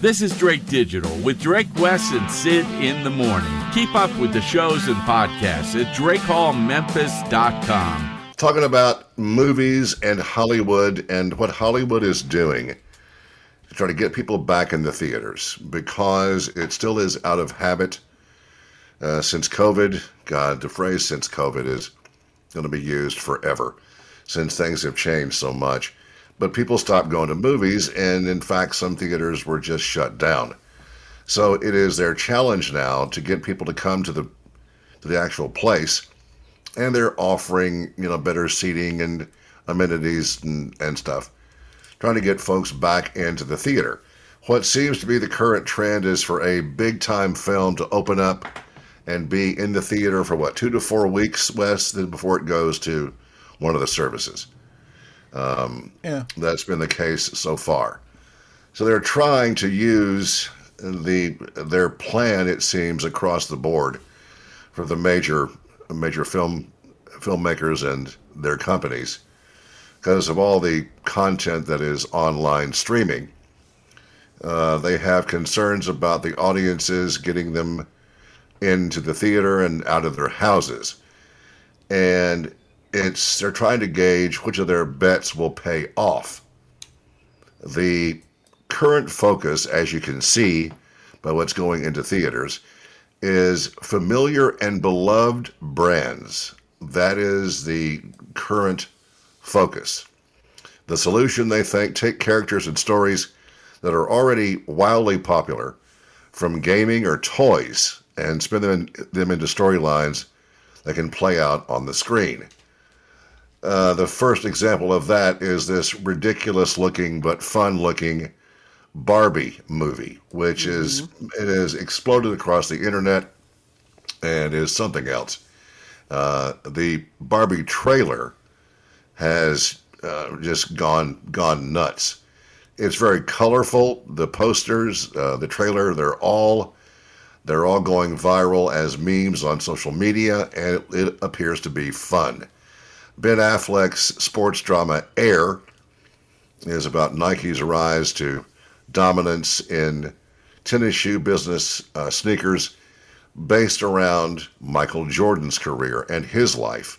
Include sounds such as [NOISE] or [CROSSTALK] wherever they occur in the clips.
This is Drake Digital with Drake West and Syd in the morning. Keep up with the shows and podcasts at drakehallmemphis.com. Talking about movies and Hollywood and what Hollywood is doing to try to get people back in the theaters because it still is out of habit uh, since COVID. God, the phrase since COVID is going to be used forever since things have changed so much. But people stopped going to movies, and in fact, some theaters were just shut down. So it is their challenge now to get people to come to the to the actual place, and they're offering you know better seating and amenities and, and stuff, trying to get folks back into the theater. What seems to be the current trend is for a big time film to open up and be in the theater for what two to four weeks, Wes, then before it goes to one of the services. Um, Yeah. That's been the case so far. So they're trying to use the their plan, it seems, across the board for the major major film filmmakers and their companies because of all the content that is online streaming. Uh, they have concerns about the audiences getting them into the theater and out of their houses. And it's they're trying to gauge which of their bets will pay off. The current focus, as you can see by what's going into theaters, is familiar and beloved brands. That is the current focus. The solution, they think, take characters and stories that are already wildly popular from gaming or toys and spin them, in, them into storylines that can play out on the screen. Uh, the first example of that is this ridiculous looking but fun looking Barbie movie, which is it has exploded across the internet and is something else. Uh, the Barbie trailer has uh, just gone gone nuts. It's very colorful. The posters, uh, the trailer, they're all they're all going viral as memes on social media, and it, it appears to be fun. Ben Affleck's sports drama Air is about Nike's rise to dominance in tennis shoe business uh, sneakers based around Michael Jordan's career and his life.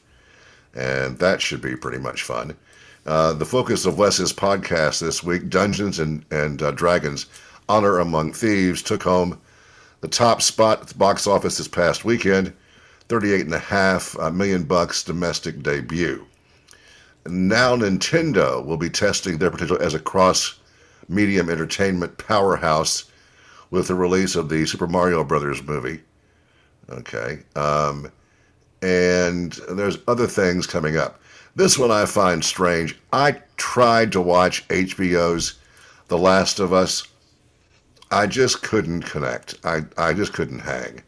And that should be pretty much fun. Uh, the focus of Wes's podcast this week, Dungeons and, and uh, Dragons Honor Among Thieves, took home the top spot at the box office this past weekend 38 and a half uh, million bucks domestic debut. Now Nintendo will be testing their potential as a cross medium entertainment powerhouse with the release of the Super Mario Brothers movie. Okay. Um, and there's other things coming up. This one I find strange. I tried to watch HBO's The Last of Us. I just couldn't connect. I, I just couldn't hang.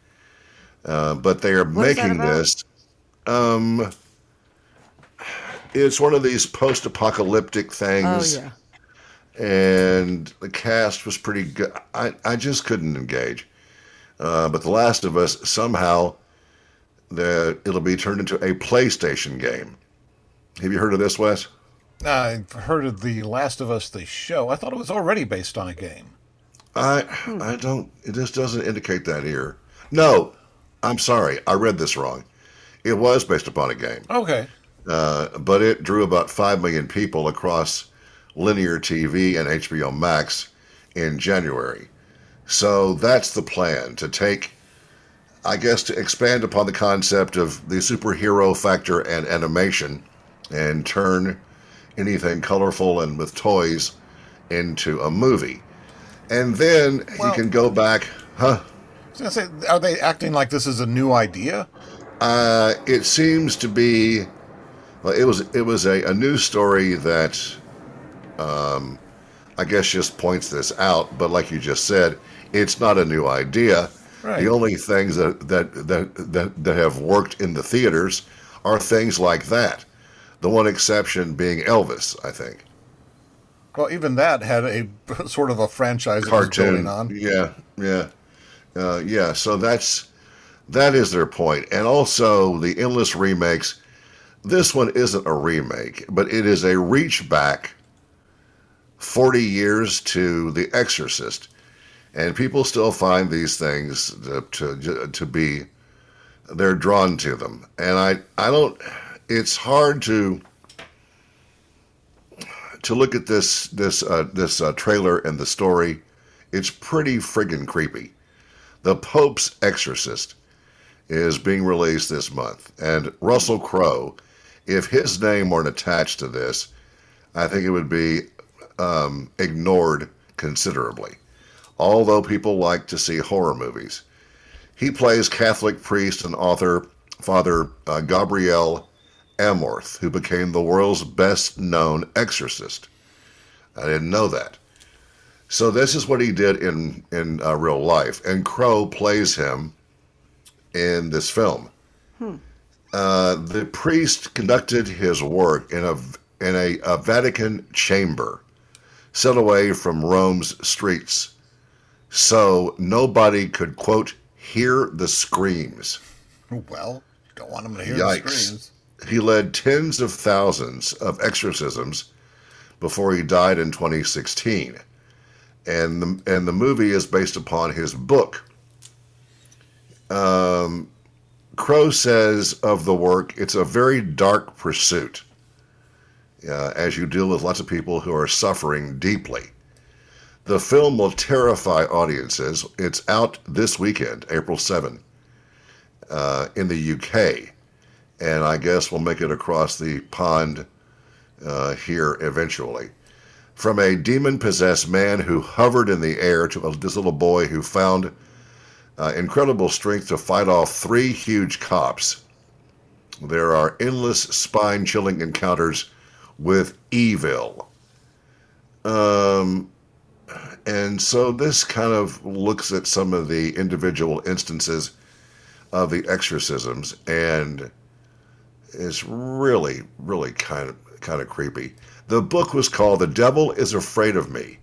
Uh, but they are What is making this. Um, it's one of these post-apocalyptic Oh things, yeah. and the cast was pretty good. I, I just couldn't engage. Uh, but The Last of Us somehow the it'll be turned into a PlayStation game. Have you heard of this, Wes? I've heard of The Last of Us, the show. I thought it was already based on a game. I I don't. It just doesn't indicate that here. No, I'm sorry. I read this wrong. It was based upon a game, Okay. uh, but it drew about five million people across linear TV and HBO Max in January. So that's the plan to take, I guess, to expand upon the concept of the superhero factor and animation, and turn anything colorful and with toys into a movie. And then Well- you can go back, huh? I was gonna say, are they acting like this is a new idea? Uh, it seems to be. Well, it was it was a, a news story that, um, I guess just points this out. But like you just said, it's not a new idea. Right. The only things that that, that that that have worked in the theaters are things like that. The one exception being Elvis, I think. Well, even that had a [LAUGHS] sort of a franchise cartoon. going on. Yeah, yeah, uh, yeah. So that's that is their point, and also the endless remakes. This one isn't a remake, but it is a reach back forty years to The Exorcist. and people still find these things to, to to be they're drawn to them, and I I don't. It's hard to to look at this this uh, this uh, trailer and the story. It's pretty friggin' creepy. The Pope's Exorcist is being released this month, and Russell Crowe, if his name weren't attached to this, I think it would be um, ignored considerably. Although people like to see horror movies, he plays Catholic priest and author Father uh, Gabriel Amorth, who became the world's best known exorcist. I didn't know that. So this is what he did in in uh, real life, and Crowe plays him in this film. Hmm. Uh, the priest conducted his work in a in a, a Vatican chamber, set away from Rome's streets, so nobody could quote hear the screams. Well, you don't want them to hear Yikes. the screams. He led tens of thousands of exorcisms before he died in 2016 and the and the movie is based upon his book. Um, Crowe says of the work, it's a very dark pursuit, uh, as you deal with lots of people who are suffering deeply. The film will terrify audiences. It's out this weekend, April 7, uh, in the UK, and I guess we'll make it across the pond uh, here eventually from a demon possessed man who hovered in the air to this little boy who found uh, incredible strength to fight off three huge cops. There are endless spine chilling encounters with evil. Um, and so this kind of looks at some of the individual instances of the exorcisms and is really, really kind of kind of creepy. The book was called The Devil is Afraid of Me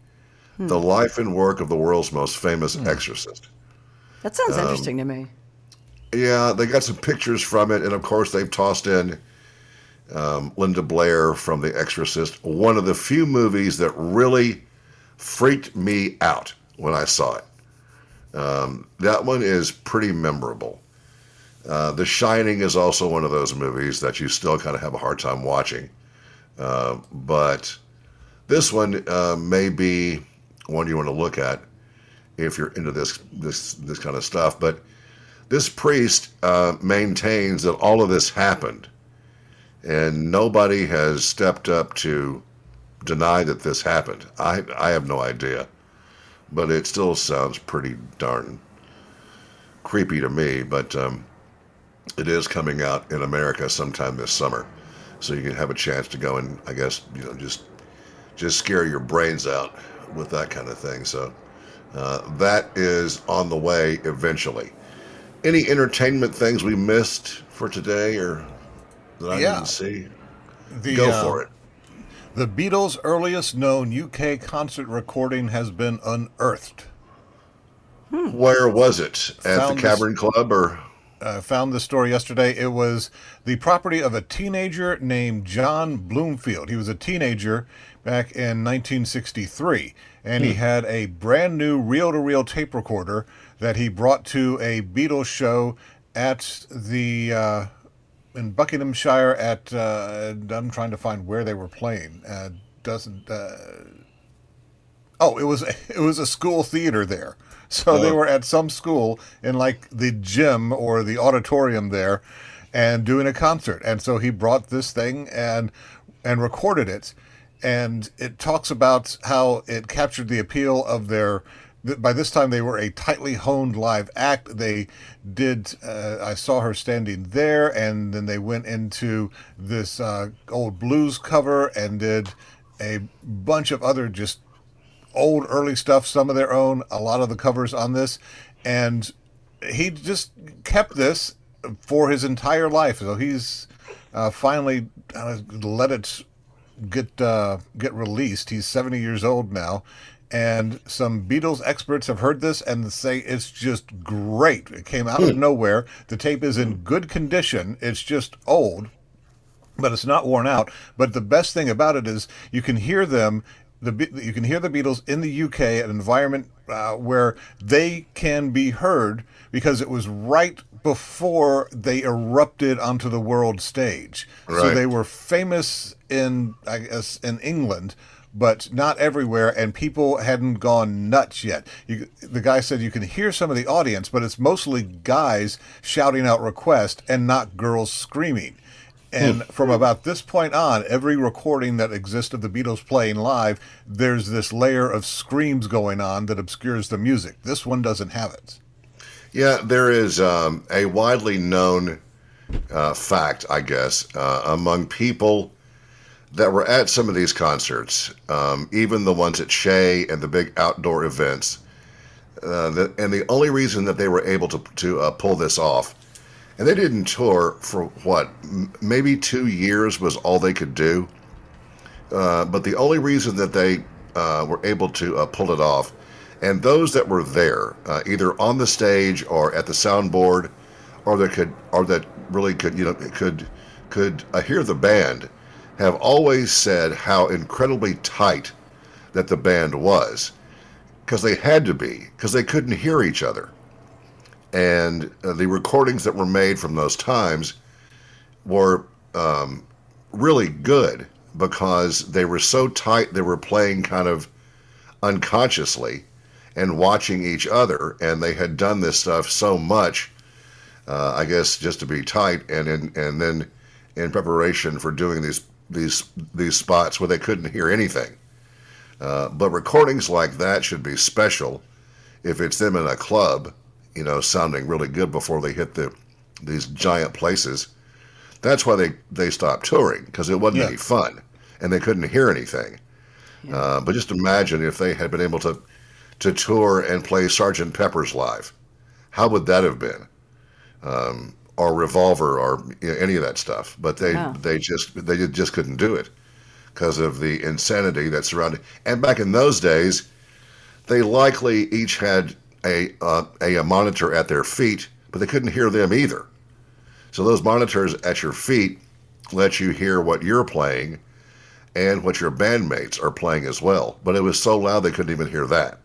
hmm. The Life and Work of the World's Most Famous hmm. Exorcist. That sounds um, interesting to me. Yeah, they got some pictures from it, and of course, they've tossed in um, Linda Blair from The Exorcist, one of the few movies that really freaked me out when I saw it. Um, that one is pretty memorable. Uh, the Shining is also one of those movies that you still kind of have a hard time watching. Uh, but this one uh, may be one you want to look at if you're into this this this kind of stuff. But this priest uh, maintains that all of this happened, and nobody has stepped up to deny that this happened. I I have no idea, but it still sounds pretty darn creepy to me. But um, it is coming out in America sometime this summer so you can have a chance to go and I guess you know just just scare your brains out with that kind of thing. So uh, that is on the way eventually. Any entertainment things we missed for today or that I yeah. didn't see? The, go uh, for it. The Beatles' earliest known UK concert recording has been unearthed. Hmm. Where was it? At Found the Cavern Club or? Uh, found this story yesterday. It was the property of a teenager named John Bloomfield. He was a teenager back in 1963, and he hmm. had a brand new reel to reel tape recorder that he brought to a Beatles show at the. Uh, in Buckinghamshire, at uh, I'm trying to find where they were playing. Uh, doesn't uh, oh, it was [LAUGHS] it was a school theater there. [LAUGHS] So they were at some school in like the gym or the auditorium there and doing a concert. And so he brought this thing and and recorded it. And it talks about how it captured the appeal of their by this time they were a tightly honed live act they did uh, i saw her standing there and then they went into this uh, old blues cover and did a bunch of other just old early stuff, some of their own, a lot of the covers on this, and he just kept this for his entire life. So he's uh, finally uh, let it get uh, get released. He's 70 years old now, and some Beatles experts have heard this and say it's just great. It came out of hmm. nowhere. The tape is in good condition. It's just old, but it's not worn out. But the best thing about it is you can hear them the you can hear the Beatles in the UK, an environment uh, where they can be heard because it was right before they erupted onto the world stage. So they were famous in I guess in England. But not everywhere, and people hadn't gone nuts yet. You, the guy said you can hear some of the audience, but it's mostly guys shouting out requests and not girls screaming. And from about this point on, every recording that exists of the Beatles playing live, there's this layer of screams going on that obscures the music. This one doesn't have it. Yeah, there is um, a widely known uh, fact, I guess, uh, among people that were at some of these concerts, um, even the ones at Shea and the big outdoor events. Uh, that, and the only reason that they were able to, to uh, pull this off, and they didn't tour for what, maybe two years was all they could do. Uh, but the only reason that they uh, were able to uh, pull it off, and those that were there, uh, either on the stage or at the soundboard, or that could, or that really could, you know, could, could uh, hear the band, have always said how incredibly tight that the band was, because they had to be, because they couldn't hear each other, and uh, the recordings that were made from those times were um, really good because they were so tight they were playing kind of unconsciously and watching each other and they had done this stuff so much uh, i guess just to be tight and in, and then in preparation for doing these these these spots where they couldn't hear anything. Uh, but recordings like that should be special if it's them in a club you know sounding really good before they hit the these giant places that's why they they stopped touring because it wasn't Yeah. any fun and they couldn't hear anything. Uh, but just imagine if they had been able to to tour and play Sergeant Pepper's live, how would that have been? Um, or Revolver or you know, any of that stuff. But they Yeah. they just they just couldn't do it because of the insanity that surrounded. And back in those days, they likely each had a uh, a, a monitor at their feet, but they couldn't hear them either. So those monitors at your feet let you hear what you're playing and what your bandmates are playing as well. But it was so loud they couldn't even hear that.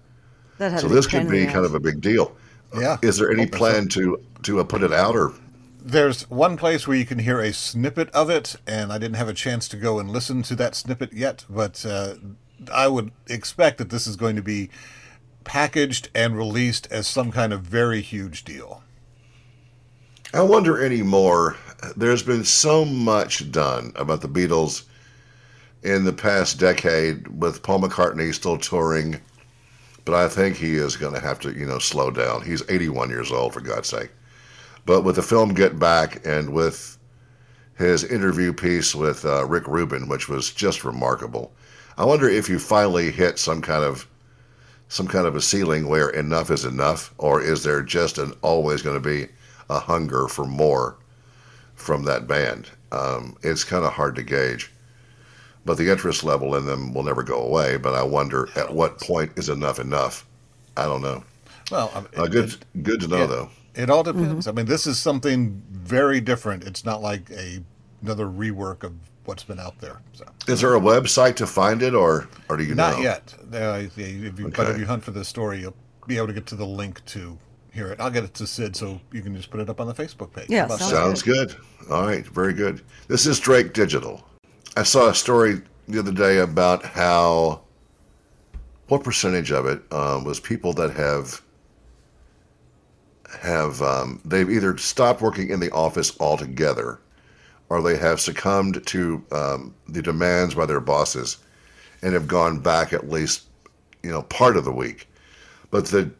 That had So to be this could be Henry kind of a big deal. Yeah. Is there any Hope so. plan to to uh, put it out or? There's one place where you can hear a snippet of it, and I didn't have a chance to go and listen to that snippet yet, but uh, I would expect that this is going to be packaged and released as some kind of very huge deal. I wonder anymore. There's been so much done about the Beatles in the past decade with Paul McCartney still touring, but I think he is going to have to, you know, slow down. He's 81 years old, for God's sake. But with the film Get Back and with his interview piece with uh, Rick Rubin, which was just remarkable, I wonder if you finally hit some kind of some kind of a ceiling where enough is enough, or is there just an always going to be a hunger for more from that band? Um, it's kind of hard to gauge, but the interest level in them will never go away. But I wonder at what point is enough enough? I don't know. Well, I mean, Uh, good, good to know Yeah. though. It all depends. I mean, this is something very different. It's not like a another rework of what's been out there. So Is there a website to find it, or or do you not know? yet. Uh, if you, But if you hunt for this story, you'll be able to get to the link to hear it. I'll get it to Syd, so you can just put it up on the Facebook page. Yeah, How sounds that? Sounds good. All right, very good. This is Drake Digital. I saw a story the other day about how what percentage of it um, was people that have have um, they've either stopped working in the office altogether, or they have succumbed to um, the demands by their bosses, and have gone back at least you know part of the week. But the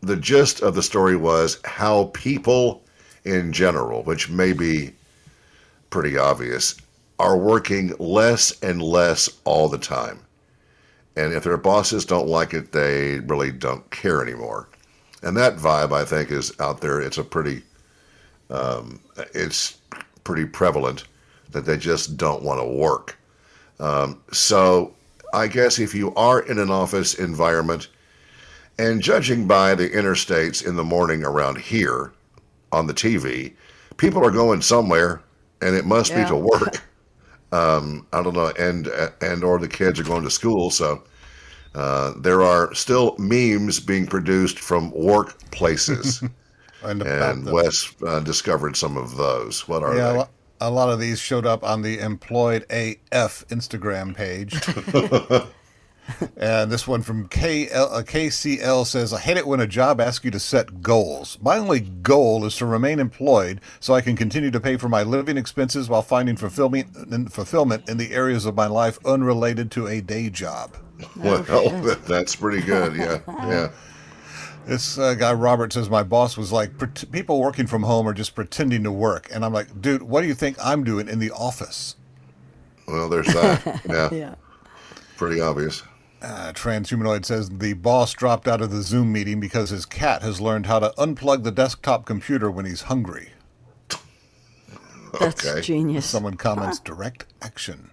the gist of the story was how people in general, which may be pretty obvious, are working less and less all the time. And if their bosses don't like it, they really don't care anymore. And that vibe, I think, is out there. It's a pretty, um, it's pretty prevalent that they just don't want to work. Um, so I guess if you are in an office environment, and judging by the interstates in the morning around here on the TV, people are going somewhere, and it must be to work. [LAUGHS] um, I don't know, and and or the kids are going to school, so Uh, there are still memes being produced from workplaces, [LAUGHS] And, and Wes uh, discovered some of those. What are yeah, a they? a lot of these showed up on the Employed AF Instagram page. [LAUGHS] and this one from KL, uh, KCL says, I hate it when a job asks you to set goals. My only goal is to remain employed so I can continue to pay for my living expenses while finding fulfillment, fulfillment in the areas of my life unrelated to a day job. Well, [LAUGHS] that's pretty good. Yeah, yeah. This uh, guy Robert says my boss was like, "Pret- people working from home are just pretending to work, and I'm like, dude, what do you think I'm doing in the office? Well, there's that. [LAUGHS] Yeah, Yeah. pretty obvious. Uh, Transhumanoid says the boss dropped out of the Zoom meeting because his cat has learned how to unplug the desktop computer when he's hungry. That's Okay. genius. Someone comments [LAUGHS] direct action.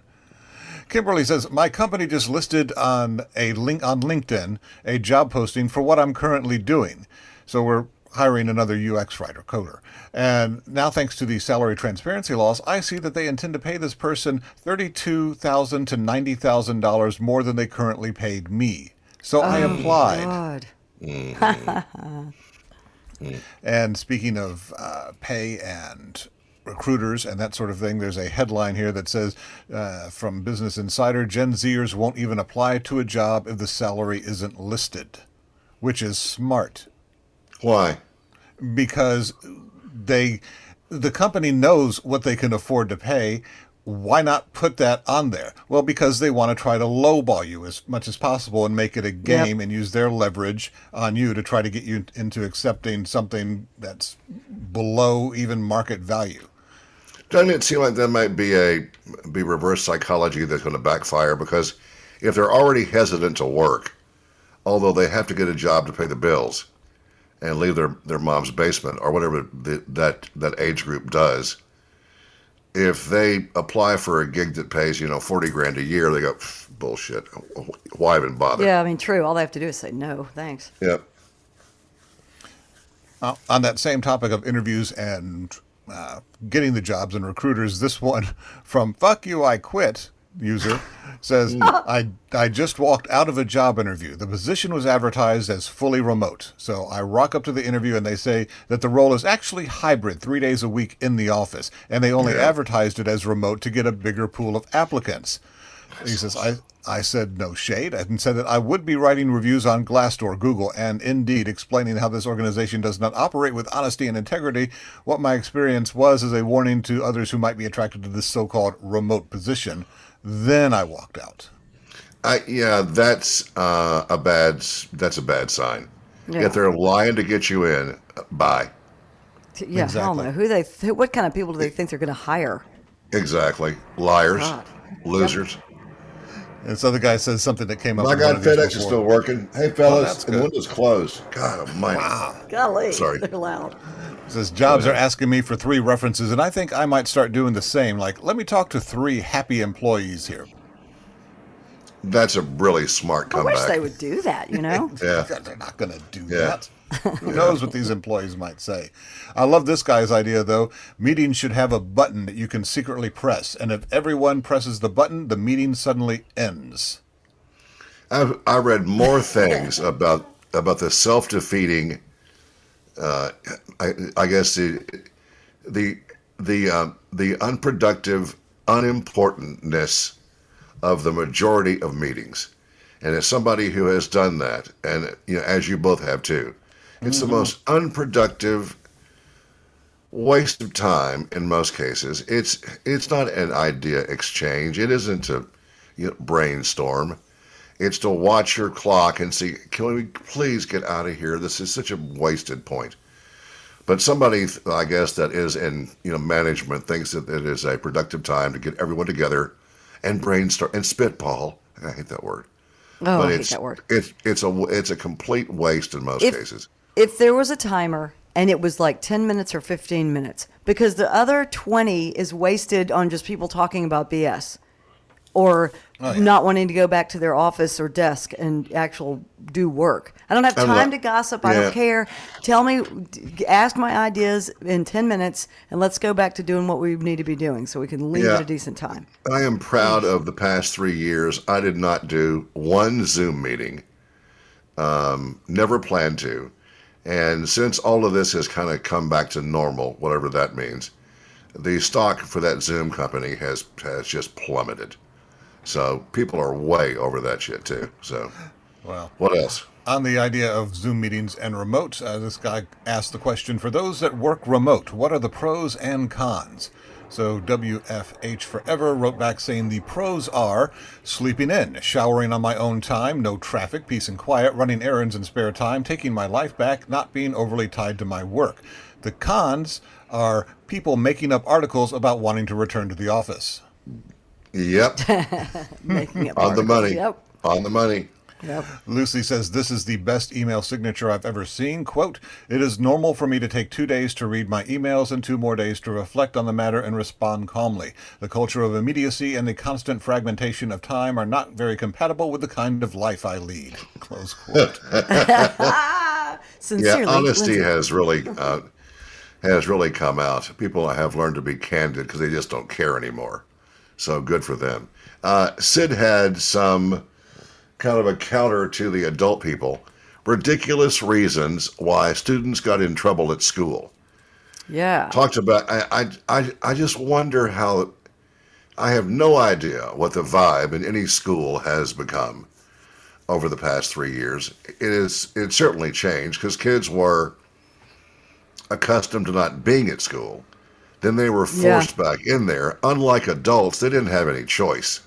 Kimberly says my company just listed on a link on LinkedIn a job posting for what I'm currently doing. So we're hiring another UX writer coder. And now thanks to the salary transparency laws, I see that they intend to pay this person 32,000 to $90,000 more than they currently paid me. So I applied. God. [LAUGHS] And speaking of uh, pay and recruiters and that sort of thing, there's a headline here that says uh, from Business Insider Gen Zers won't even apply to a job if the salary isn't listed, which is smart Why? because they the company knows what they can afford to pay. Why not put that on there? Well, because they want to try to lowball you as much as possible and make it a game and use their leverage on you to try to get you into accepting something that's below even market value. Doesn't it seem like that might be a be reverse psychology that's going to backfire? Because if they're already hesitant to work, although they have to get a job to pay the bills and leave their, their mom's basement or whatever the, that that age group does, if they apply for a gig that pays you know forty grand a year, they go bullshit. Why even bother? Yeah, I mean, true. All they have to do is say no, thanks. Yep. Uh, on that same topic of interviews and uh, getting the jobs and recruiters, this one from "Fuck you, I quit" user says, [LAUGHS] "I I just walked out of a job interview. The position was advertised as fully remote. So I rock up to the interview and they say that the role is actually hybrid, three days a week in the office, and they only Yeah. advertised it as remote to get a bigger pool of applicants." He says, I, I said no shade and said that I would be writing reviews on Glassdoor, Google, and Indeed explaining how this organization does not operate with honesty and integrity. What my experience was is a warning to others who might be attracted to this so called remote position. Then I walked out. I, yeah, that's uh, a bad that's a bad sign. Yeah. If they're lying to get you in, bye. T- Yeah, I Exactly. don't know who they. Th- what kind of people do they think they're going to hire? Exactly. Liars, God. losers. And so the guy says something that came up. My in one God, of these FedEx is still working. Hey, fellas, oh, that's the good. window's closed. God almighty. Golly, Sorry. they're loud. Says jobs are asking me for three references, and I think I might start doing the same. Like, let me talk to three happy employees here. That's a really smart comeback. I wish they would do that. You know. [LAUGHS] Yeah. They're not going to do Yeah. that. Who knows what these employees might say? I love this guy's idea, though. Meetings should have a button that you can secretly press, and if everyone presses the button, the meeting suddenly ends. I've, I read more things about about the self defeating. Uh, I, I guess the the the uh, the unproductive unimportantness of the majority of meetings, and as somebody who has done that, and you know, as you both have too, it's the mm-hmm. most unproductive waste of time in most cases. It's it's not an idea exchange. It isn't to you know, brainstorm. It's to watch your clock and see, can we please get out of here? This is such a wasted point. But somebody, I guess, that is in you know management thinks that it is a productive time to get everyone together and brainstorm and spitball. I hate that word. Oh, but I hate it's that word. it's it's a it's a complete waste in most If- cases. If there was a timer and it was like 10 minutes or 15 minutes, because the other 20 is wasted on just people talking about BS or Oh, yeah. not wanting to go back to their office or desk and actual do work. I don't have time to gossip. I don't care. Tell me, ask my ideas in 10 minutes, and let's go back to doing what we need to be doing so we can leave Yeah. at a decent time. I am proud of the past three years. I did not do one Zoom meeting. Um, never planned to. And since all of this has kind of come back to normal, whatever that means, the stock for that Zoom company has has just plummeted. So people are way over that shit too. So Well, what else? on the idea of Zoom meetings and remote, uh, this guy asked the question for those that work remote, what are the pros and cons? So WFH Forever wrote back saying the pros are sleeping in, showering on my own time, no traffic, peace and quiet, running errands in spare time, taking my life back, not being overly tied to my work. The cons are people making up articles about wanting to return to the office. Yep, [LAUGHS] Making up on the money. Yep. On the money. Yep. Lucy says, This is the best email signature I've ever seen. Quote, It is normal for me to take two days to read my emails and two more days to reflect on the matter and respond calmly. The culture of immediacy and the constant fragmentation of time are not very compatible with the kind of life I lead. [LAUGHS] Close quote. [LAUGHS] Sincerely. Yeah, honesty Lindsay. has really uh, has really come out. People have learned to be candid because they just don't care anymore. So good for them. Uh, Syd had some kind of a counter to the adult people. Ridiculous reasons why students got in trouble at school. Yeah. Talked about. I I I, I just wonder how. I have no idea what the vibe in any school has become over the past three years. It is it certainly changed because kids were accustomed to not being at school. Then they were Yeah. forced back in there. Unlike adults, they didn't have any choice.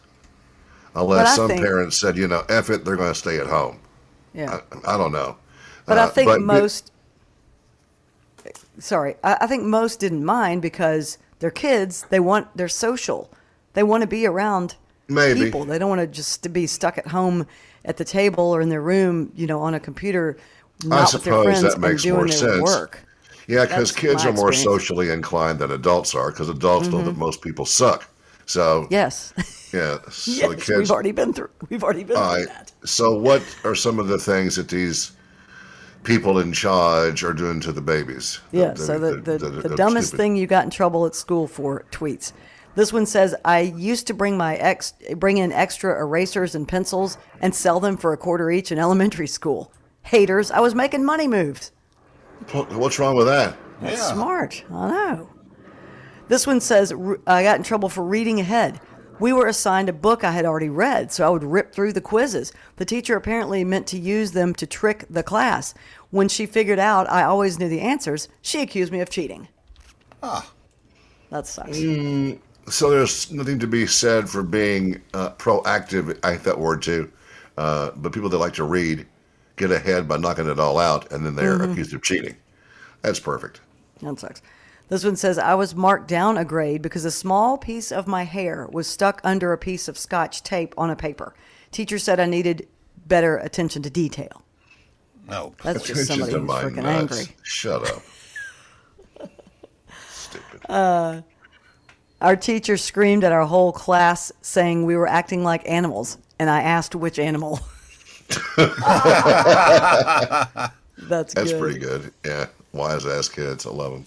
Unless some think- parents said, you know, F it, they're going to stay at home. Yeah. I, I don't know. But I Uh, think but- most. Sorry, I, I think most didn't mind because they're kids. They want they're social. They want to be around Maybe. people. They don't want to just to be stuck at home at the table or in their room, you know, on a computer, their suppose friends that makes more sense. work. Yeah, because kids are more experience. Mm-hmm. socially inclined than adults are because adults know that most people suck. So, Yes, [LAUGHS] yeah. So yes, [LAUGHS] the kids, we've already been through. We've already been All through right. that. So, what are some of the things that these people in charge are doing to the babies? Yeah. so the, the, the, dumbest stupid? thing you got in trouble at school for tweets. This one says, "I used to bring my ex bring in extra erasers and pencils and sell them for a quarter each in elementary school. Haters! I was making money moves. What's wrong with that? Yeah. Smart. I know." This one says, "I got in trouble for reading ahead." We were assigned a book I had already read, so I would rip through the quizzes. The teacher apparently meant to use them to trick the class. When she figured out I always knew the answers, she accused me of cheating. Ah. That sucks. So there's nothing to be said for being uh, proactive. I hate that word too. Uh, but people that like to read get ahead by knocking it all out, and then they're Mm-hmm. accused of cheating. That's perfect. That sucks. This one says I was marked down a grade because a small piece of my hair was stuck under a piece of scotch tape on a paper. Teacher said I needed better attention to detail. No. That's just somebody who's freaking nuts. angry. Shut up. [LAUGHS] Stupid. Uh, Our teacher screamed at our whole class saying we were acting like animals, and I asked which animal. [LAUGHS] [LAUGHS] That's That's good. pretty good. Yeah. Wise ass kids. I love them.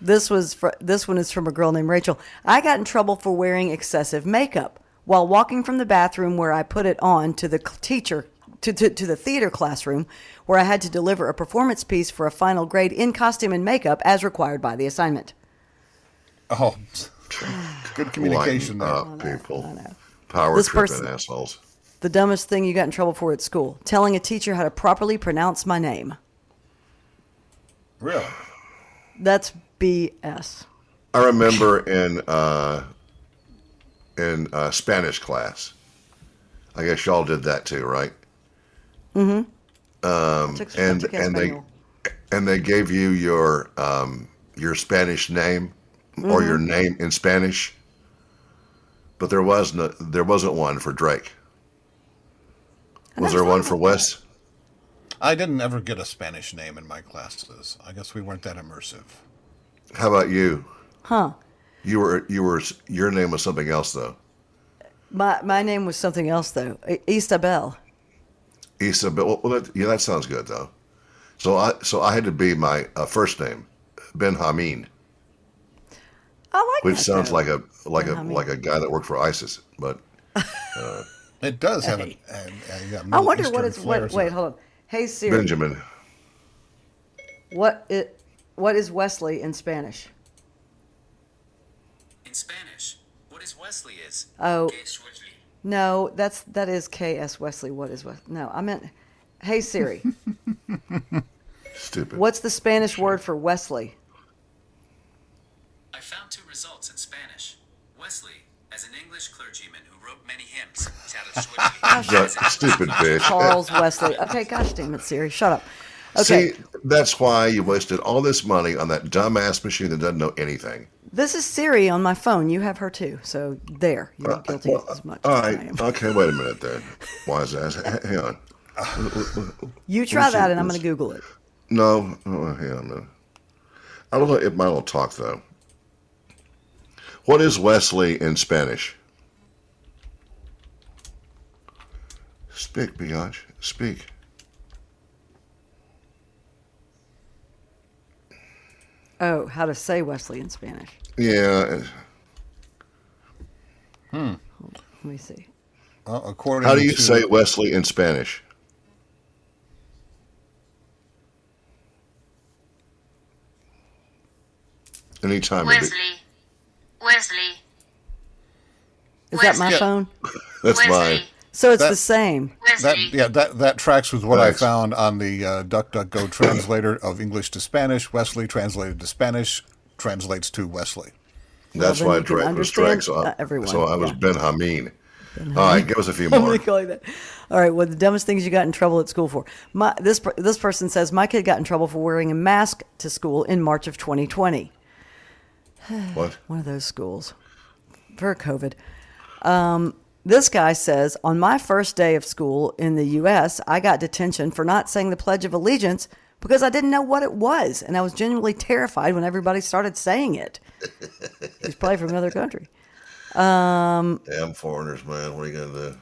This was fr- this one is from a girl named Rachel. I got in trouble for wearing excessive makeup while walking from the bathroom where I put it on to the teacher to, to, to the theater classroom where I had to deliver a performance piece for a final grade in costume and makeup as required by the assignment. Oh, [SIGHS] good communication there. up, people. Power This tripping person- assholes. The dumbest thing you got in trouble for at school: telling a teacher how to properly pronounce my name. Really? That's BS. I remember in uh, in uh, Spanish class. I guess y'all did that too, right? Took- And took and they and they gave you your um, your Spanish name or your Mm-hmm. name in Spanish, but there was no, there wasn't one for Drake. Was there one for Wes? I didn't ever get a Spanish name in my classes. I guess we weren't that immersive. How about you? Huh? You were you were your name was something else though. My my name was something else though. Isabel. Isabel. Well, that, yeah, that sounds good though. So I so I had to be my uh, first name, Ben Hameen, I like which that, sounds though. like a like a Hameen. like a guy that worked for ISIS. But It does have Hey. a, a, a, yeah, I Middle wonder what it's. flair Wait, wait, hold on. Hey Siri, Benjamin, what it what is Wesley in Spanish? In Spanish, what is Wesley is? Oh. Wesley? No, that's that is K.S. Wesley. What is Wesley? No, I meant. Hey Siri, [LAUGHS] stupid. what's the Spanish word for Wesley? I found two results in Spanish. Wesley, as an English clergyman who wrote many hymns, shouted swiftly. That stupid bitch. Charles Wesley. Okay, gosh damn it, Siri, shut up. Okay, See, that's why you wasted all this money on that dumbass machine that doesn't know anything. this is Siri on my phone. You have her too, so there, you're not uh, guilty Well, as much All right. as. Okay, wait a minute then. Why ass. that? Hang on. You try that, and I'm going to Google it. No, oh, hang on a minute. I don't know. It might all talk though. What is Wesley in Spanish? Speak, Biatch. Speak. Oh, how to say Wesley in Spanish? Yeah. Hmm. Let me see. Well, according How do you to, say Wesley in Spanish? Anytime. Wesley. Wesley. Is that my phone? [LAUGHS] That's Wesley. mine. So it's That- the same. that? Yeah, that that tracks with what Thanks. I found on the uh, DuckDuckGo translator of English to Spanish. Wesley translated to Spanish translates to Wesley. That's then why you can Drake was Drake. So, I, uh, everyone, so I was yeah. Ben Hameen. All right, give us a few [LAUGHS] more. gonna call you that. All right. Well, the dumbest things you got in trouble at school for. My this this person says my kid got in trouble for wearing a mask to school in March of 2020. [SIGHS] What? One of those schools for COVID. Um, this guy says on my first day of school in the U.S., I got detention for not saying the Pledge of Allegiance because I didn't know what it was, and I was genuinely terrified when everybody started saying it. [LAUGHS] He's probably from another country. Damn foreigners, man. What are you gonna do?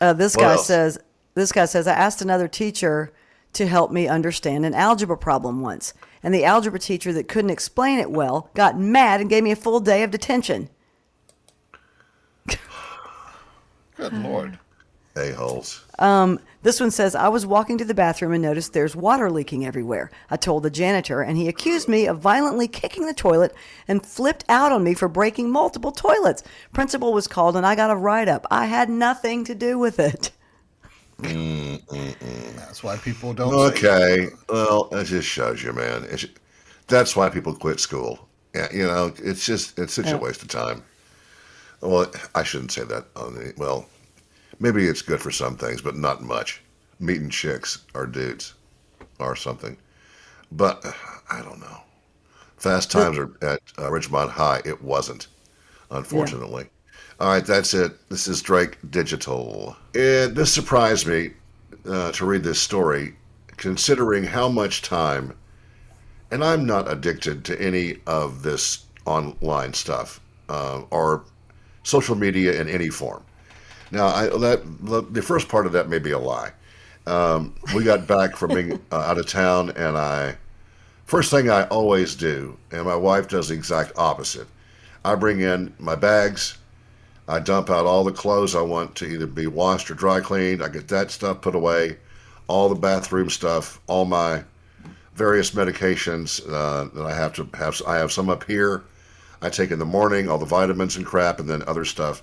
Uh, this What guy else? says, this guy says, I asked another teacher to help me understand an algebra problem once, and the algebra teacher that couldn't explain it well got mad and gave me a full day of detention. Good lord. A holes. Um, this one says, I was walking to the bathroom and noticed there's water leaking everywhere. I told the janitor, and he accused me of violently kicking the toilet and flipped out on me for breaking multiple toilets. Principal was called, and I got a write up. I had nothing to do with it. That's why people don't. say- Okay. Well, it just shows you, man. It's, that's why people quit school. Yeah, you know, it's just it's such a waste of time. Well, I shouldn't say that. On the, well, maybe it's good for some things, but not much. Meeting chicks or dudes or something. But I don't know. Fast times are at uh, Ridgemont High. It wasn't, unfortunately. All right, that's it. This is Drake Digital. It, this surprised me uh, to read this story, considering how much time, and I'm not addicted to any of this online stuff uh, or social media in any form. Now, I, that the, first part of that may be a lie. Um, we got back from being [LAUGHS] uh, out of town, and I first thing I always do, and my wife does the exact opposite. I bring in my bags. I dump out all the clothes I want to either be washed or dry cleaned. I get that stuff put away, all the bathroom stuff, all my various medications uh, that I have to have. I have some up here. I take in the morning, all the vitamins and crap, and then other stuff.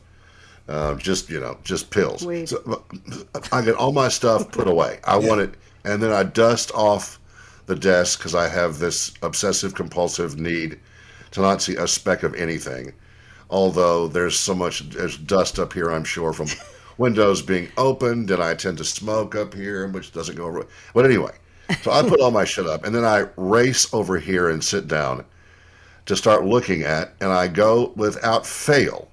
Uh, just you know, just pills. Weed. So, I get all my stuff put away. I want it, and then I dust off the desk because I have this obsessive compulsive need to not see a speck of anything. Although there's so much there's dust up here, I'm sure from [LAUGHS] windows being opened, and I tend to smoke up here, which doesn't go. over. But anyway, so I put all my shit up, and then I race over here and sit down to start looking at, and I go without fail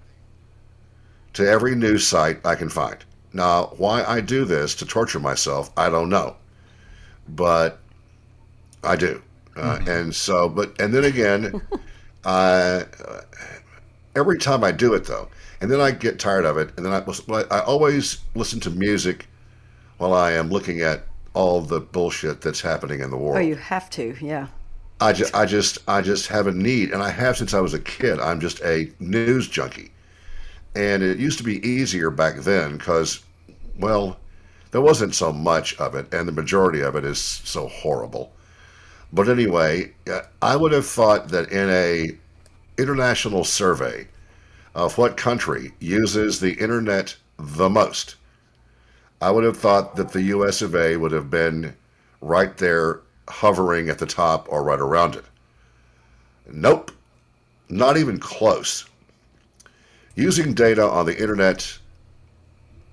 to every news site I can find. Now, why I do this to torture myself, I don't know, but I do, uh, and so, but and then again, [LAUGHS] uh, every time I do it though, and then I get tired of it, and then I I always listen to music while I am looking at all the bullshit that's happening in the world. Oh, you have to, yeah. I just, I just, I just have a need, and I have since I was a kid. I'm just a news junkie, and it used to be easier back then because, well, there wasn't so much of it, and the majority of it is so horrible. But anyway, uh, I would have thought that in a international survey of what country uses the internet the most, I would have thought that the U.S. of A. would have been right there hovering at the top or right around it. Nope, not even close. Using data on the internet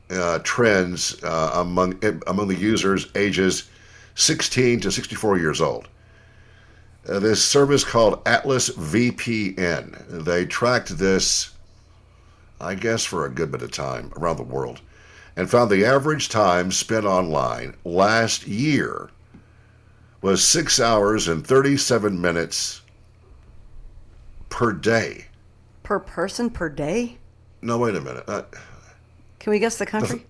uh, trends uh, among among the users ages 16 to 64 years old. Uh, this service called Atlas VPN. They tracked this, I guess, for a good bit of time around the world, and found the average time spent online last year was six hours and 37 minutes per day. Per person per day? No, wait a minute. Uh, Can we guess the country?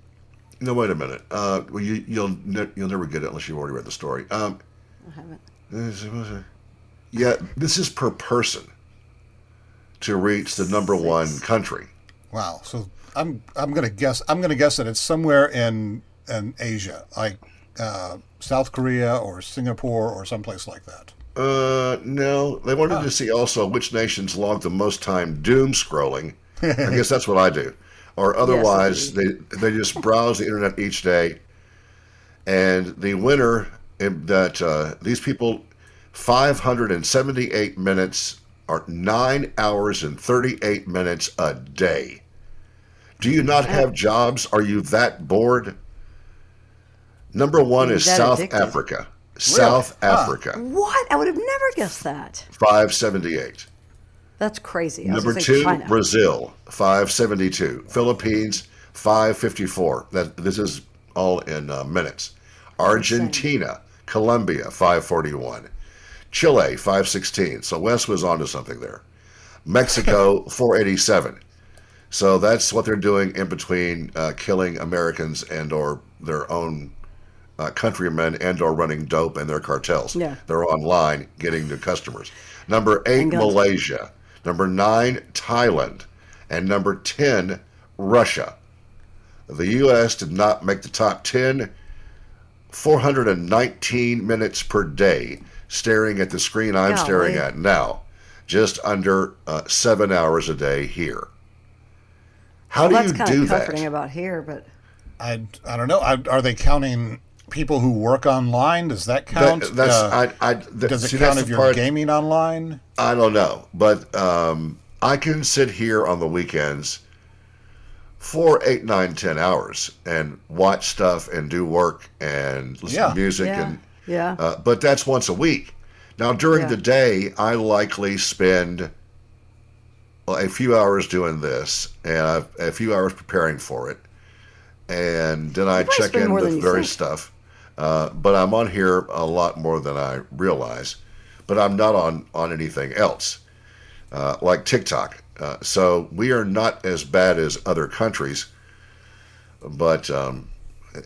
no, wait a minute. Uh, well, you, you'll ne- you'll never get it unless you've already read the story. Um, I haven't. yeah, this is per person to reach the number one country. Wow. So I'm I'm gonna guess I'm gonna guess that it's somewhere in in Asia, like uh, South Korea or Singapore or someplace like that. Uh, no, they wanted to see also which nations log the most time doom scrolling. I guess that's what I do. Or [LAUGHS] otherwise, they they just browse the internet each day, and the winner in that uh, these people, five hundred and seventy-eight minutes or nine hours and thirty-eight minutes a day. Do you not have jobs? Are you that bored? Number one is South addicted. Africa. South Huh. Africa, What? I would have never guessed that. 578. That's crazy. Number two, China. Brazil, 572. Philippines, 554. That This is all in uh, minutes. Argentina, Colombia, 541. Chile, 516. So Wes was onto something there. Mexico, [LAUGHS] 487. So that's what they're doing in between uh, killing Americans and or their own uh, countrymen and are running dope in their cartels. Yeah. They're online getting to customers. Number eight, Malaysia. Number nine, Thailand. And number 10, Russia. The U.S. did not make the top 10. 419 minutes per day staring at the screen I'm Golly. staring at now. Just under uh, seven hours a day here. How well, do that's you kind do of that? comforting about here, but I, I don't know. I, are they counting people who work online? Does that count? That- that's Uh, I, I, that, does it see, count that's if you're part- gaming online? I don't know, but um, I can sit here on the weekends for eight, nine, ten hours and watch stuff and do work and listen Yeah. to music yeah, and yeah. uh, but that's once a week. Now during Yeah. the day, I likely spend a few hours doing this and a, a few hours preparing for it, and then I check in more than with you various think. stuff. Uh, but I'm on here a lot more than I realize. But I'm not on on anything else uh, like TikTok. Uh, so we are not as bad as other countries, but um,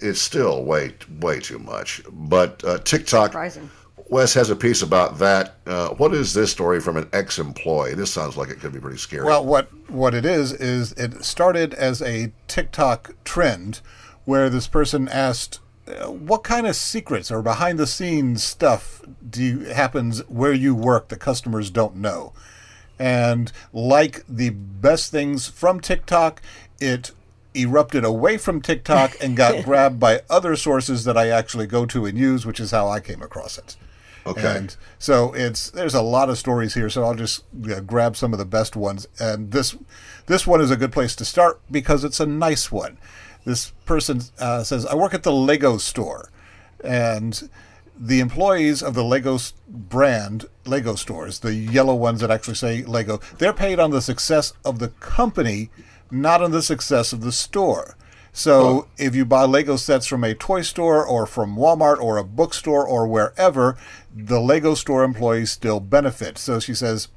it's still way way too much. But uh, TikTok, Surprising. Wes has a piece about that. Uh, what is this story from an ex-employee? This sounds like it could be pretty scary. Well, what what it is is it started as a TikTok trend, where this person asked, "What kind of secrets or behind the scenes stuff do you, happens where you work that customers don't know?" And like the best things from TikTok, it erupted away from TikTok and got [LAUGHS] grabbed by other sources that I actually go to and use, which is how I came across it. Okay. And so it's there's a lot of stories here, so I'll just uh, grab some of the best ones. And this this one is a good place to start because it's a nice one. This person uh, says, "I work at the Lego store," and the employees of the Lego brand, Lego stores, the yellow ones that actually say Lego, they're paid on the success of the company, not on the success of the store. So if you buy Lego sets from a toy store or from Walmart or a bookstore or wherever, the Lego store employees still benefit. So she says,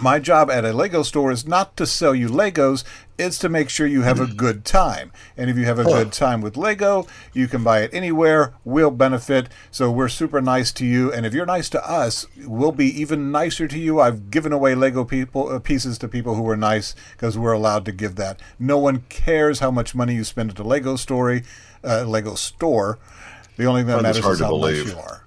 My job at a Lego store is not to sell you Legos, it's to make sure you have a good time. And if you have a good time with Lego, you can buy it anywhere, we'll benefit. So we're super nice to you. And if you're nice to us, we'll be even nicer to you. I've given away Lego people uh, pieces to people who were nice because we're allowed to give that. No one cares how much money you spend at a Lego story, uh, Lego store. The only thing that matters is to how nice you are.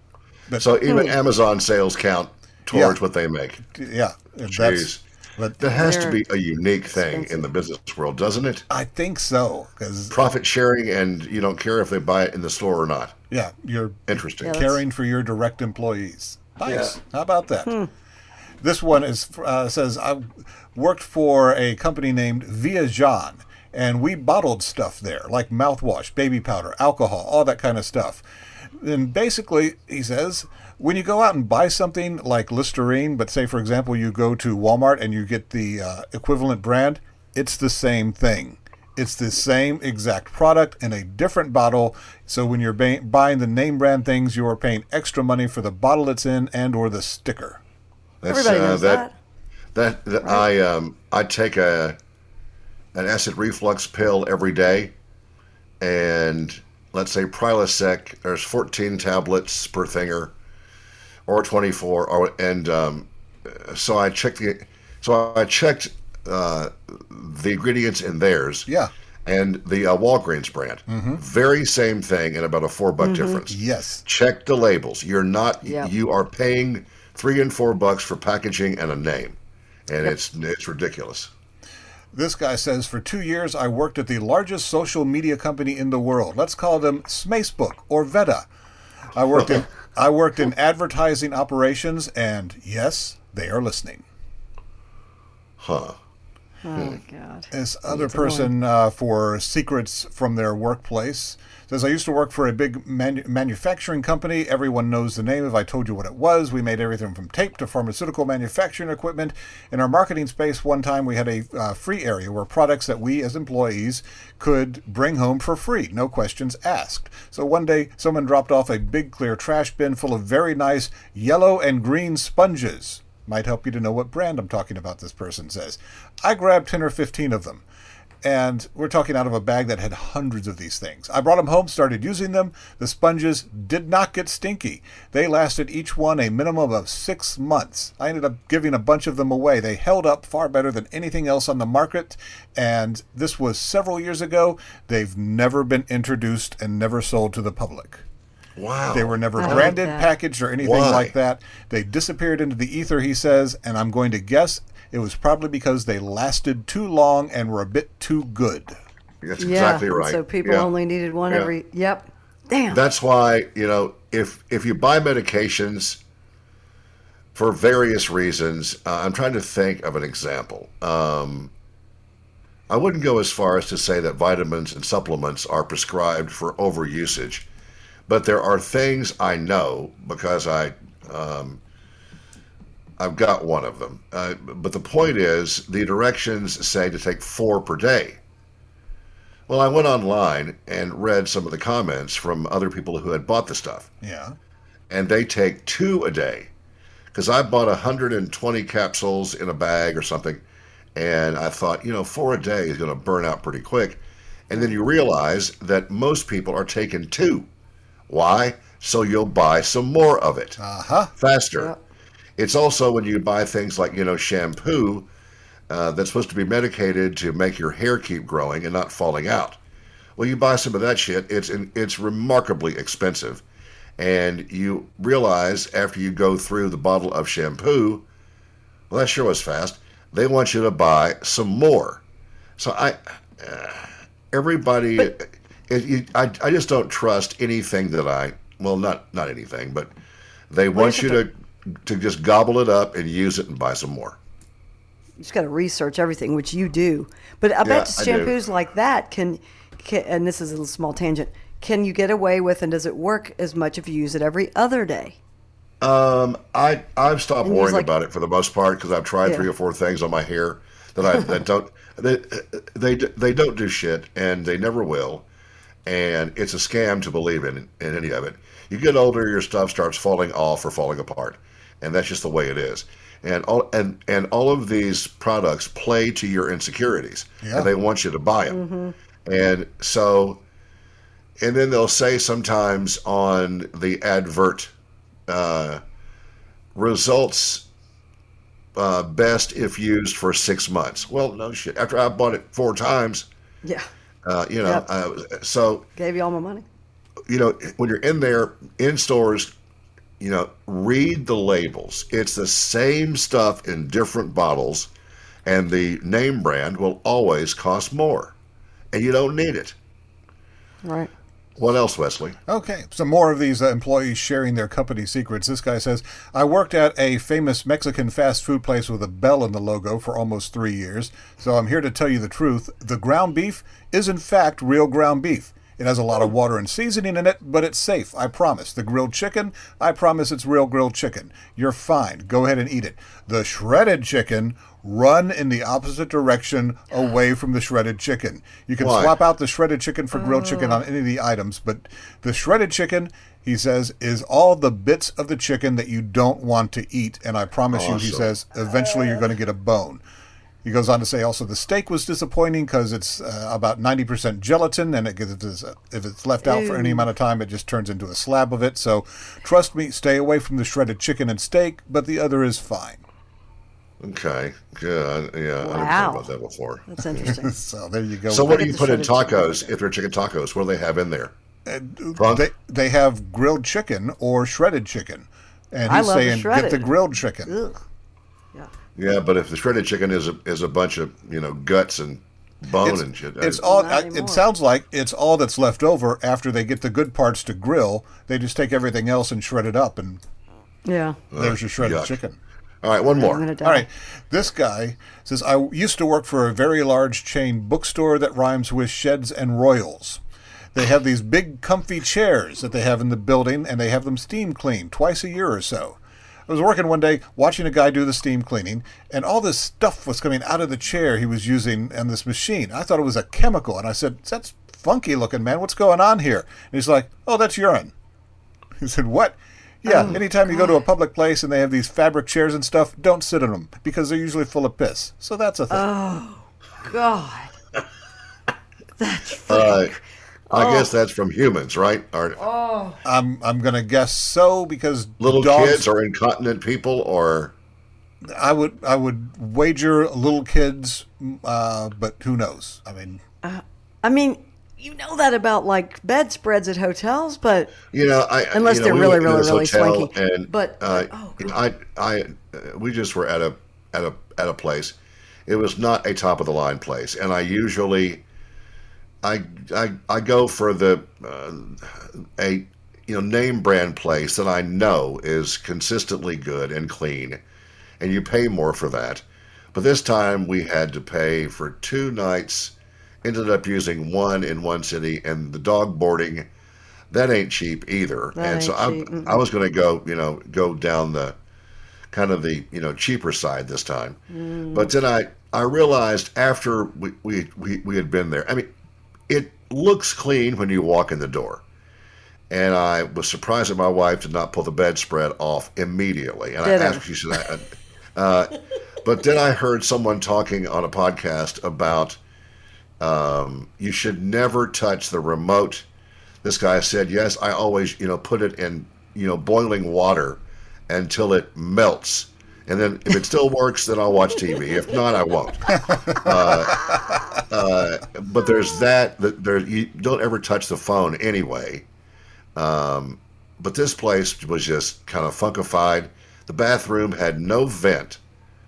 But So even Amazon sales count towards Yeah. what they make. yeah, that's Jeez. but there has to be a unique thing in the business world, doesn't it? I think so because Profit sharing, and you don't care if they buy it in the store or not. yeah, you're Interesting. Yeah, caring for your direct employees. Nice. Yeah. How about that? This one is uh, says I worked for a company named Vi-Jon, and we bottled stuff there, like mouthwash, baby powder, alcohol, all that kind of stuff. And basically, he says, when you go out and buy something like Listerine, but say, for example, you go to Walmart and you get the uh, equivalent brand, it's the same thing. It's the same exact product in a different bottle. So when you're ba- buying the name brand things, you are paying extra money for the bottle it's in and or the sticker. That's, Everybody uh, knows that. that. That, that I um I take a an acid reflux pill every day, and let's say Prilosec. There's 14 tablets per thinger, or 24, or and um, so I checked the so I checked uh, the ingredients in theirs. Yeah. And the uh, Walgreens brand, very same thing, and about a four buck difference. Yes. Check the labels. You're not. Yep. You are paying three and four bucks for packaging and a name, and it's it's ridiculous. This guy says, for two years, I worked at the largest social media company in the world. Let's call them Smacebook or Veta. I worked in [LAUGHS] I worked in advertising operations, and yes, they are listening. Huh? Oh God. This other person uh, for secrets from their workplace says, I used to work for a big manu- manufacturing company. Everyone knows the name if I told you what it was. We made everything from tape to pharmaceutical manufacturing equipment. In our marketing space, one time we had a uh, free area where products that we as employees could bring home for free, no questions asked. So one day, someone dropped off a big clear trash bin full of very nice yellow and green sponges. Might help you to know what brand I'm talking about, this person says. I grabbed 10 or 15 of them. And we're talking out of a bag that had hundreds of these things. I brought them home, started using them. The sponges did not get stinky. They lasted each one a minimum of six months. I ended up giving a bunch of them away. They held up far better than anything else on the market. And this was several years ago. They've never been introduced and never sold to the public. Wow. They were never I branded, that. packaged, or anything Why? like that. They disappeared into the ether, he says, and I'm going to guess it was probably because they lasted too long and were a bit too good. That's Yeah. exactly right. So people Yeah. only needed one Yeah. every. Yep. Damn. That's why you know if if you buy medications for various reasons, uh, I'm trying to think of an example. Um, I wouldn't go as far as to say that vitamins and supplements are prescribed for overusage, but there are things I know because I um, I've got one of them. Uh, but the point is, the directions say to take four per day. Well, I went online and read some of the comments from other people who had bought the stuff, Yeah. and they take two a day. Because I bought 120 capsules in a bag or something, and I thought, you know, four a day is going to burn out pretty quick. And then you realize that most people are taking two. Why? So you'll buy some more of it Uh huh. faster. It's also when you buy things like, you know, shampoo uh, that's supposed to be medicated to make your hair keep growing and not falling out. Well, you buy some of that shit. It's it's remarkably expensive, and you realize after you go through the bottle of shampoo, well, that sure was fast. They want you to buy some more. So I, uh, everybody, it, you, I, I just don't trust anything that I. Well, not not anything, but they want you to to just gobble it up and use it and buy some more. You just got to research everything, which you do. But I Yeah, bet I shampoos like that can, can, and this is a little small tangent, can you get away with, and does it work as much if you use it every other day? Um, I I've stopped And worrying like- about it for the most part because I've tried Yeah. three or four things on my hair that I that don't [LAUGHS] they, they they don't do shit and they never will, and it's a scam to believe in in any of it. You get older, your stuff starts falling off or falling apart, and that's just the way it is. And all and and all of these products play to your insecurities, Yeah. and they want you to buy them. And so, and then they'll say sometimes on the advert, uh, results uh, best if used for six months. Well, no shit. After I bought it four times, Yeah. uh, you know, Yep. uh, so Gave you all my money. you know, when you're in there in stores, you know, read the labels. It's the same stuff in different bottles, and the name brand will always cost more, and you don't need it. Right. What else, Wesley? Okay, some more of these uh, employees sharing their company secrets. This guy says, I worked at a famous Mexican fast food place with a bell in the logo for almost three years, so I'm here to tell you the truth. The ground beef is, in fact, real ground beef. It has a lot of water and seasoning in it, but it's safe, I promise. The grilled chicken, I promise it's real grilled chicken. You're fine. Go ahead and eat it. The shredded chicken, run in the opposite direction away from the shredded chicken. You can Why? swap out the shredded chicken for grilled chicken on oh. any of the items, but the shredded chicken, he says, is all the bits of the chicken that you don't want to eat. And I promise you, he Awesome. says, eventually you're going to get a bone. He goes on to say also the steak was disappointing because it's uh, about 90% gelatin, and it gets, if it's left out for any amount of time, it just turns into a slab of it. So trust me, stay away from the shredded chicken and steak, but the other is fine. Okay, good. Yeah, I never Wow. thought about that before. That's interesting. [LAUGHS] So there you go. So, what do you put in shredded chicken. tacos if they're chicken tacos? What do they have in there? Front? they they have grilled chicken or shredded chicken, and I he's love the saying get the grilled chicken. Ugh. Yeah. Yeah, but if the shredded chicken is a, is a bunch of you know guts and bone It's, and shit, it's I- all. I- It sounds like it's all that's left over after they get the good parts to grill. They just take everything else and shred it up, and Yeah. there's your shredded yuck. chicken. All right, one I'm more. gonna die. All right, this guy says I used to work for a very large chain bookstore that rhymes with sheds and royals. They have these big, comfy chairs that they have in the building, and they have them steam cleaned twice a year or so. I was working one day watching a guy do the steam cleaning, and all this stuff was coming out of the chair he was using and this machine. I thought it was a chemical, and I said, "That's funky looking, man. What's going on here?" And he's like, "Oh, that's urine." [LAUGHS] He said, "What?" Yeah, anytime you go to a public place and they have these fabric chairs and stuff, don't sit in them because they're usually full of piss. So that's a thing. Oh, God. [LAUGHS] That's Uh, I Oh. guess that's from humans, right? Or I'm I'm gonna guess so because little dogs, kids or incontinent people, or I would I would wager little kids, uh, but who knows? I mean, I mean, you know that about like bedspreads at hotels, but you know, I Unless you know, they're we really, really, really hotel swanky. And, But- uh, oh, I I uh, we just were at a at a at a place. It was not a top of the line place, and I usually. I, I, I go for the uh, a you know name brand place that I know is consistently good and clean, and you pay more for that. But this time we had to pay for two nights. Ended up using one in one city, and the dog boarding that ain't cheap either. That and so I. I was going to go, you know, go down the kind of the you know cheaper side this time. Mm. But then I I realized after we, we we we had been there. I mean, it looks clean when you walk in the door. And I was surprised that my wife did not pull the bedspread off immediately. And Ditto. I asked, she said, uh, but then I heard someone talking on a podcast about um, you should never touch the remote. This guy said, yes, I always, you know, put it in, you know, boiling water until it melts. And then if it still works, then I'll watch TV. If not, I won't. [LAUGHS] Uh, uh, but there's that. that There, you don't ever touch the phone anyway. Um, but this place was just kind of funkified. The bathroom had no vent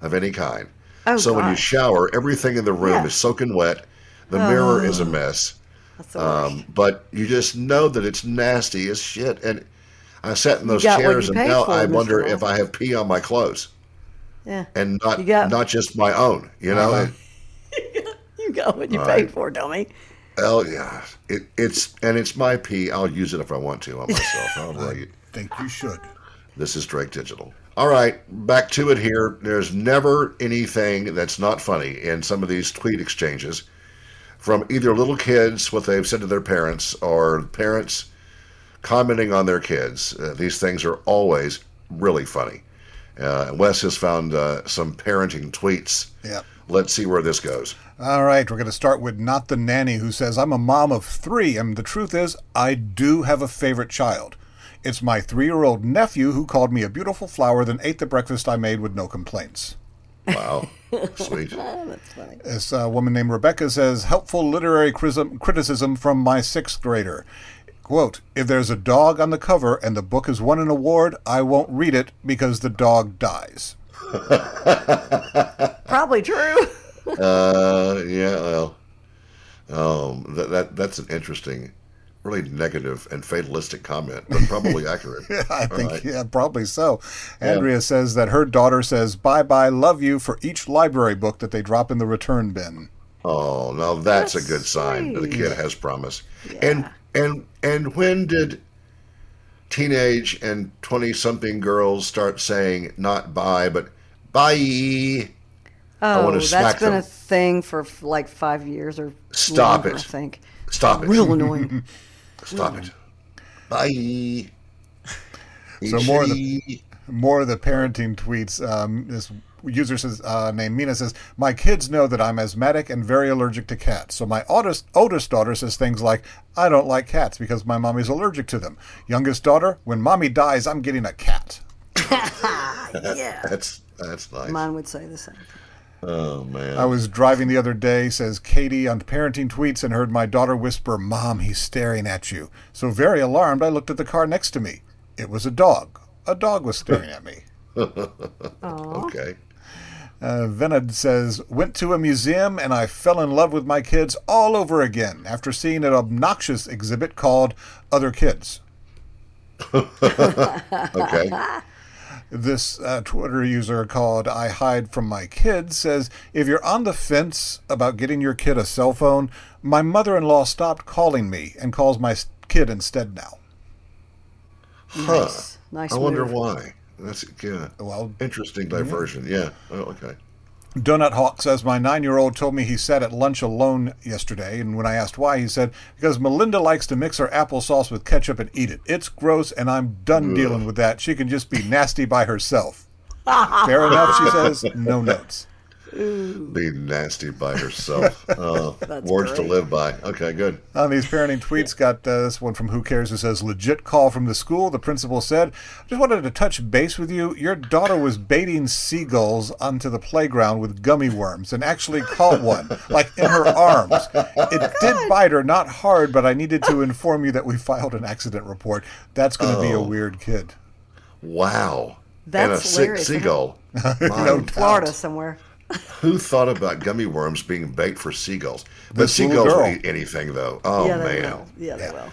of any kind. Oh, so when you shower, everything in the room Yeah. is soaking wet. The mirror is a mess. that's the worst. Um, but you just know that it's nasty as shit. And I sat in those chairs, and now I wonder if I have pee on my clothes, yeah. and not You got- not just my own. You know, Uh-huh. [LAUGHS] You got what you All paid for, dummy. Well, yeah, it, it's and it's my pee. I'll use it if I want to on myself. I'll [LAUGHS] tell you. think you should. This is Drake Digital. All right, back to it here. There's never anything that's not funny in some of these tweet exchanges from either little kids, what they've said to their parents, or parents commenting on their kids. Uh, these things are always really funny. Uh, Wes has found uh, some parenting tweets. Yep. Let's see where this goes. All right, we're going to start with Not the Nanny, who says, I'm a mom of three, and the truth is, I do have a favorite child. It's my three year old nephew who called me a beautiful flower, then ate the breakfast I made with no complaints. Wow. [LAUGHS] Sweet. This uh, woman named Rebecca says, helpful literary criticism from my sixth grader. Quote, if there's a dog on the cover and the book has won an award, I won't read it because the dog dies. [LAUGHS] Probably true. Uh, yeah, well, um, that, that that's an interesting, really negative and fatalistic comment, but probably [LAUGHS] accurate. yeah, I All think, right. yeah, probably so. Andrea says that her daughter says, bye bye, love you for each library book that they drop in the return bin. Oh, now that's, That's a good sign that the kid has promise. And and and when did teenage and twenty something girls start saying not bye but bye? Oh, wanna that's smack been them. a thing for like five years or Stop longer, it. I think. Stop it! Real annoying. [LAUGHS] Stop it! Bye. So more of the- More of the parenting tweets. Um, this user says, uh, named Mina says, My kids know that I'm asthmatic and very allergic to cats. So my oldest, oldest daughter says things like, I don't like cats because my mommy's allergic to them. Youngest daughter, when mommy dies, I'm getting a cat. [LAUGHS] yeah. That's that's nice. Mine would say the same. Oh man. I was driving the other day, says Katie on parenting tweets, and heard my daughter whisper, Mom, he's staring at you. So very alarmed, I looked at the car next to me. It was a dog. A dog was staring at me. [LAUGHS] okay. Uh, Venad says, went to a museum and I fell in love with my kids all over again after seeing an obnoxious exhibit called Other Kids. [LAUGHS] Okay. This uh, Twitter user called I Hide From My Kids says, if you're on the fence about getting your kid a cell phone, my mother in law stopped calling me and calls my kid instead now. Huh. Nice. Nice I wonder why. That's yeah. Well, Interesting diversion. Yeah. Oh, okay. Donut Hawk says, My nine year old told me he sat at lunch alone yesterday, and when I asked why, he said, Because Melinda likes to mix her applesauce with ketchup and eat it. It's gross, and I'm done dealing with that. She can just be nasty by herself. Fair enough, she says. No notes. Be nasty by [LAUGHS] herself. Oh, That's words to live by. Okay, good. On these parenting tweets, got uh, this one from Who Cares who says, Legit call from the school. The principal said, Just wanted to touch base with you. Your daughter was baiting seagulls onto the playground with gummy worms and actually caught one, like in her arms. [LAUGHS] It did bite her, not hard, but I needed to inform you that we filed an accident report. That's going to be a Oh. weird kid. Wow. and a sick hilarious, isn't it? seagull. [LAUGHS] My- No Florida somewhere. Who thought about gummy worms being bait for seagulls? But This seagulls will girl. eat anything, though. Oh, yeah, they man. will. Yeah, they will.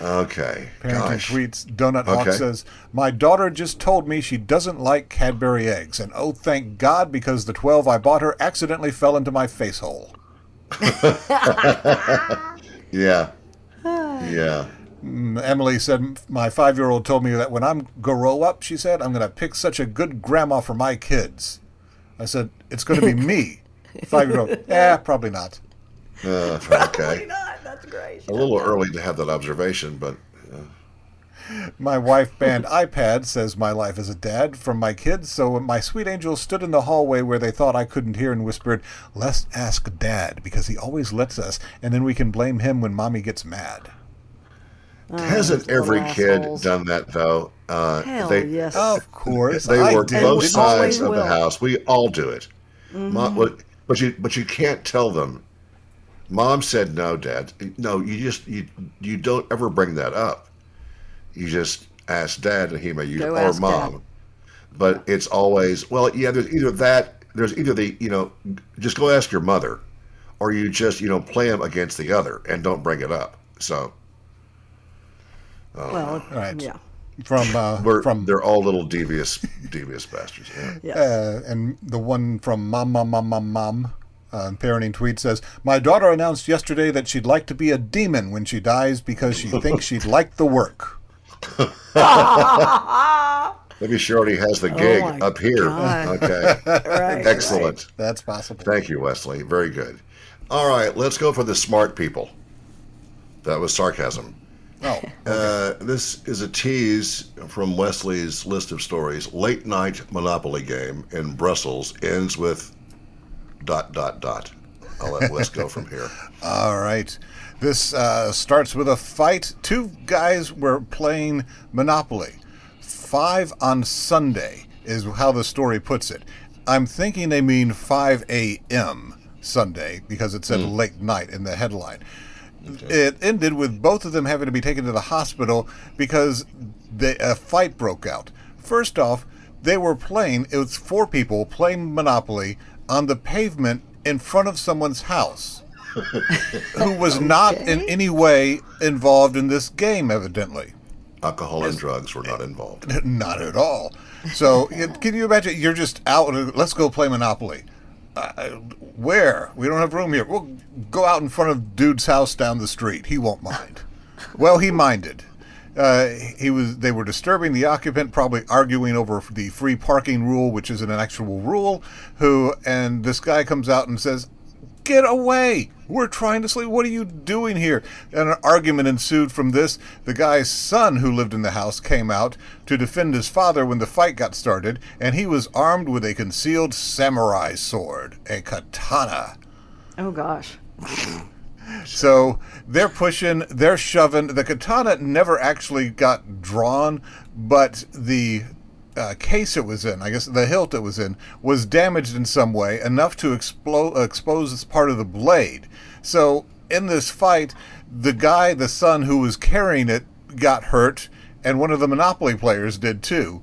Okay. Parenting Gosh. tweets. Donut Hawk Okay. says, My daughter just told me she doesn't like Cadbury eggs. And oh, thank God, because the 12 I bought her accidentally fell into my face hole. [LAUGHS] Yeah. Yeah. Mm, Emily said, My five year old told me that when I'm grow up, she said, I'm going to pick such a good grandma for my kids. I said, It's going to be me. [LAUGHS] Five year old, yeah, probably not. Uh, okay. not. That's great. A little early to have that observation, but My wife banned iPad, says my life as a dad, from my kids, so my sweet angel stood in the hallway where they thought I couldn't hear and whispered, Let's ask dad, because he always lets us, and then we can blame him when mommy gets mad. Hasn't every kid assholes. done that, though? Uh, Hell they, yes. Of course. They I work did. both we sides of the will. Mm-hmm. house. We all do it. Mom, but, but you but you can't tell them. Mom said no, Dad. No, you just you you don't ever bring that up. You just ask Dad, and he may use Go or Mom. Dad. But it's always well, yeah. There's either that. There's either the you know just go ask your mother, or you just you know play them against the other and don't bring it up. So well, Right. yeah. From, uh, [LAUGHS] we're from they're all little devious devious bastards. Yeah. Yes. Uh, and the one from Mom, Mom, Mom, Mom, Mom, uh, parenting tweet says, My daughter announced yesterday that she'd like to be a demon when she dies because she [LAUGHS] thinks she'd like the work. [LAUGHS] Maybe she already has the gig my up here. God. Okay. right. Excellent. That's possible. Thank you, Wesley. Very good. All right, let's go for the smart people. That was sarcasm. Oh, [LAUGHS] Uh, this is a tease from Wesley's list of stories. Late night Monopoly game in Brussels ends with dot dot dot. I'll let Wes go from here. [LAUGHS] All right. This uh, starts with a fight. Two guys were playing Monopoly. Five on Sunday is how the story puts it. I'm thinking they mean 5 a.m. Sunday because it said late night in the headline. It ended with both of them having to be taken to the hospital because the, a fight broke out. First off, they were playing, it was four people playing Monopoly on the pavement in front of someone's house [LAUGHS] who was not in any way involved in this game, evidently. Alcohol and drugs were not involved. [LAUGHS] Not at all. So, can you imagine? You're just out. and Let's go play Monopoly. Uh, where? We don't have room here. We'll go out in front of dude's house down the street. He won't mind. [LAUGHS] Well, he minded. Uh, he was. They were disturbing the occupant, probably arguing over the free parking rule, which isn't an actual rule. Who and this guy comes out and says, Get away! We're trying to sleep. What are you doing here? And an argument ensued from this. The guy's son, who lived in the house, came out to defend his father when the fight got started, and he was armed with a concealed samurai sword, a katana. Oh gosh. So they're pushing, they're shoving. The katana never actually got drawn, but the uh, case it was in, I guess the hilt it was in, was damaged in some way enough to explode, expose this part of the blade. So in this fight, the guy, the son who was carrying it, got hurt, and one of the Monopoly players did too.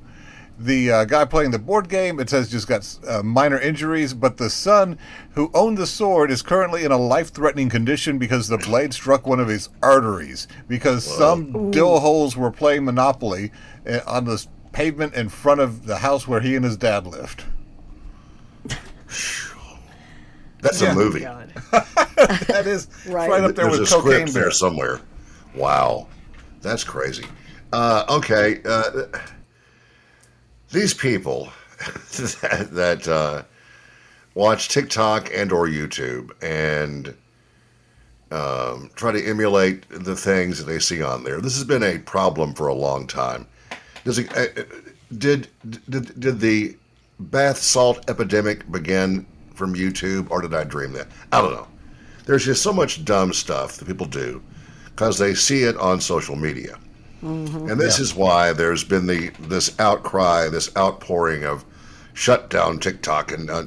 The uh, guy playing the board game, it says, just got uh, minor injuries, but the son who owned the sword is currently in a life threatening condition because the blade struck one of his arteries. Because some dill holes were playing Monopoly uh, on the pavement in front of the house where he and his dad lived. That's Yeah. a movie. [LAUGHS] That is Right. right up there There's with a Cocaine script Bear. there somewhere. Wow, that's crazy. Uh, okay, uh, these people [LAUGHS] that, that uh, watch TikTok and or YouTube and um, try to emulate the things that they see on there. This has been a problem for a long time. Does it, uh, uh, did did did the bath salt epidemic begin from YouTube, or did I dream that? I don't know. There's just so much dumb stuff that people do because they see it on social media, and this is why there's been the this outcry, this outpouring of shut down TikTok, and uh,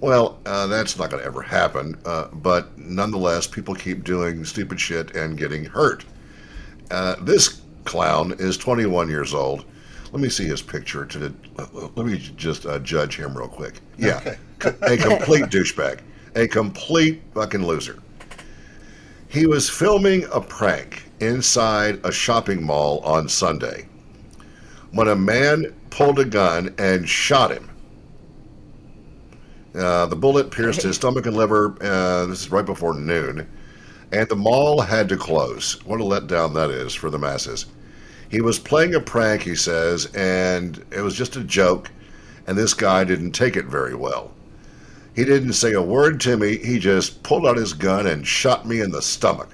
well, uh, that's not going to ever happen. Uh, but nonetheless, people keep doing stupid shit and getting hurt. Uh, this clown is 21 years old. Let me see his picture. To let me just uh, judge him real quick. Yeah, a complete [LAUGHS] douchebag, a complete fucking loser. He was filming a prank inside a shopping mall on Sunday when a man pulled a gun and shot him. Uh, the bullet pierced his stomach and liver. Uh, this is right before noon. And the mall had to close. What a letdown that is for the masses. He was playing a prank, he says, and it was just a joke, and this guy didn't take it very well. He didn't say a word to me, he just pulled out his gun and shot me in the stomach.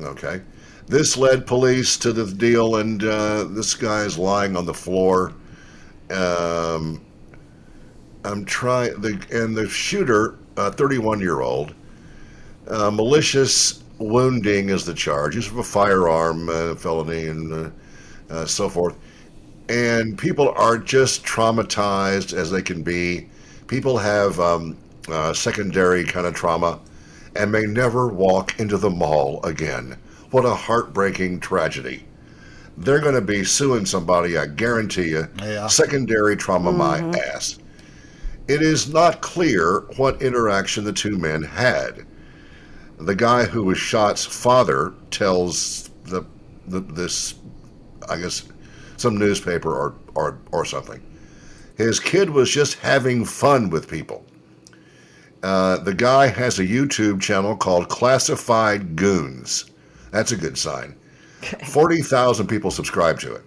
Okay. This led police to the deal, and uh, this guy is lying on the floor. Um, I'm trying, the, and the shooter, a 31 year old, uh, malicious wounding is the charge. Use of a firearm uh, felony and uh, uh, so forth. And people are just traumatized as they can be. People have um, uh, secondary kind of trauma and may never walk into the mall again. What a heartbreaking tragedy. They're going to be suing somebody, I guarantee you. Yeah. Secondary trauma, my ass. It is not clear what interaction the two men had the guy who was shot's father tells the, the this I guess some newspaper or, or or something. His kid was just having fun with people. Uh, the guy has a YouTube channel called Classified Goons. That's a good sign. Forty thousand people subscribe to it,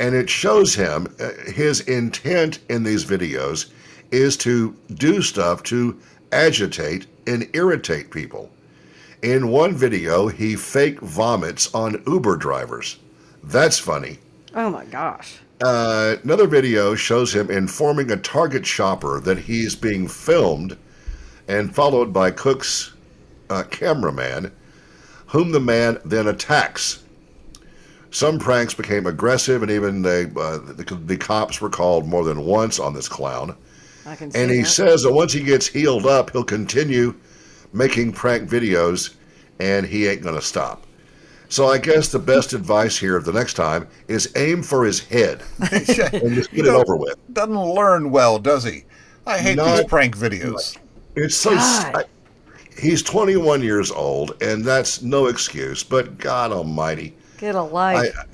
and it shows him uh, his intent in these videos is to do stuff to agitate and irritate people In one video, he fake vomits on Uber drivers. That's funny. Oh my gosh. Uh, another video shows him informing a Target shopper that he's being filmed and followed by Cook's uh, cameraman, whom the man then attacks. Some pranks became aggressive, and even they, uh, the, the cops were called more than once on this clown. I can see And he that. says that once he gets healed up, he'll continue making prank videos and he ain't going to stop. So I guess the best advice here the next time is aim for his head [LAUGHS] and just get it over with. Doesn't learn well, does he? I hate Not- these prank videos. It's so. God. I- he's 21 years old, and that's no excuse. But God Almighty, Get a life. I,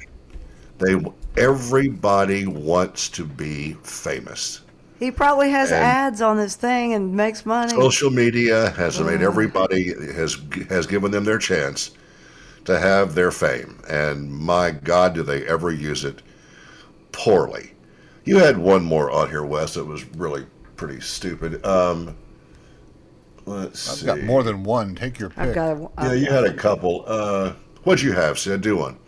they everybody wants to be famous. He probably has and- ads on this thing and makes money. Social media has made everybody has has given them their chance to have their fame, and my God, do they ever use it poorly? You had one more out here, Wes, that was really pretty stupid. Um, let's I've see. got more than one. Take your pick. I've got. A, Yeah, you had a couple. Uh, what'd you have, Syd? Do one.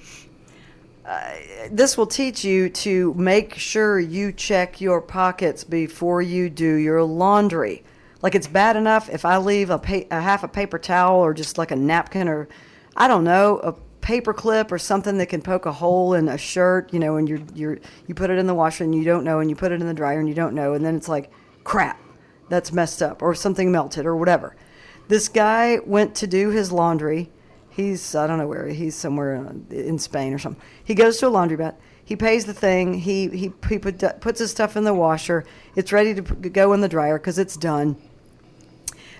Uh, this will teach you to make sure you check your pockets before you do your laundry. Like it's bad enough if I leave a, pa- a half a paper towel or just like a napkin or I don't know a paper clip or something that can poke a hole in a shirt. You know, and you're you're you put it in the washer and you don't know, and you put it in the dryer and you don't know, and then it's like crap, that's messed up or something melted or whatever. This guy went to do his laundry. He's I don't know where he's somewhere in- in Spain or something. He goes to a laundromat. He pays the thing. He he, he put, puts his stuff in the washer. It's ready to go in the dryer because it's done.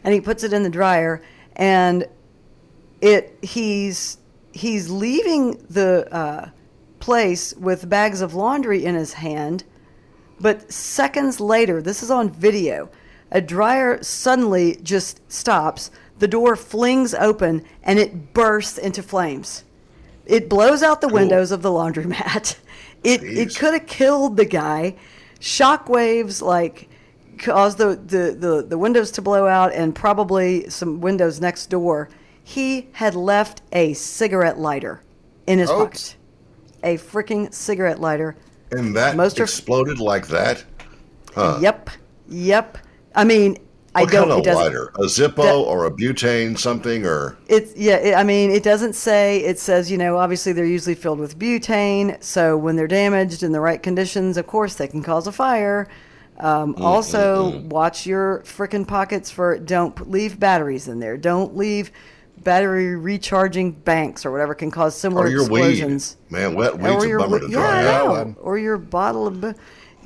And he puts it in the dryer, and it he's he's leaving the uh, place with bags of laundry in his hand. But seconds later, this is on video, a dryer suddenly just stops. The door flings open and it bursts into flames. It blows out the windows of the laundromat. [LAUGHS] It it could have killed the guy. Shockwaves like caused the, the, the, the windows to blow out and probably some windows next door. He had left a cigarette lighter in his Oops. pocket. A freaking cigarette lighter. And that Most are- exploded like that. Huh. Yep. Yep. I mean, I What don't. kind it of doesn't. lighter? A Zippo that- or a butane something or? It's yeah. It, I mean, it doesn't say. It says you know, obviously they're usually filled with butane. So when they're damaged in the right conditions, of course they can cause a fire. Um, mm, also, mm, mm. watch your frickin' pockets for. Don't leave batteries in there. Don't leave battery recharging banks or whatever can cause similar Or your explosions. weed. Man, wet weed's a your bummer to yeah, dry out. or your bottle of. bu-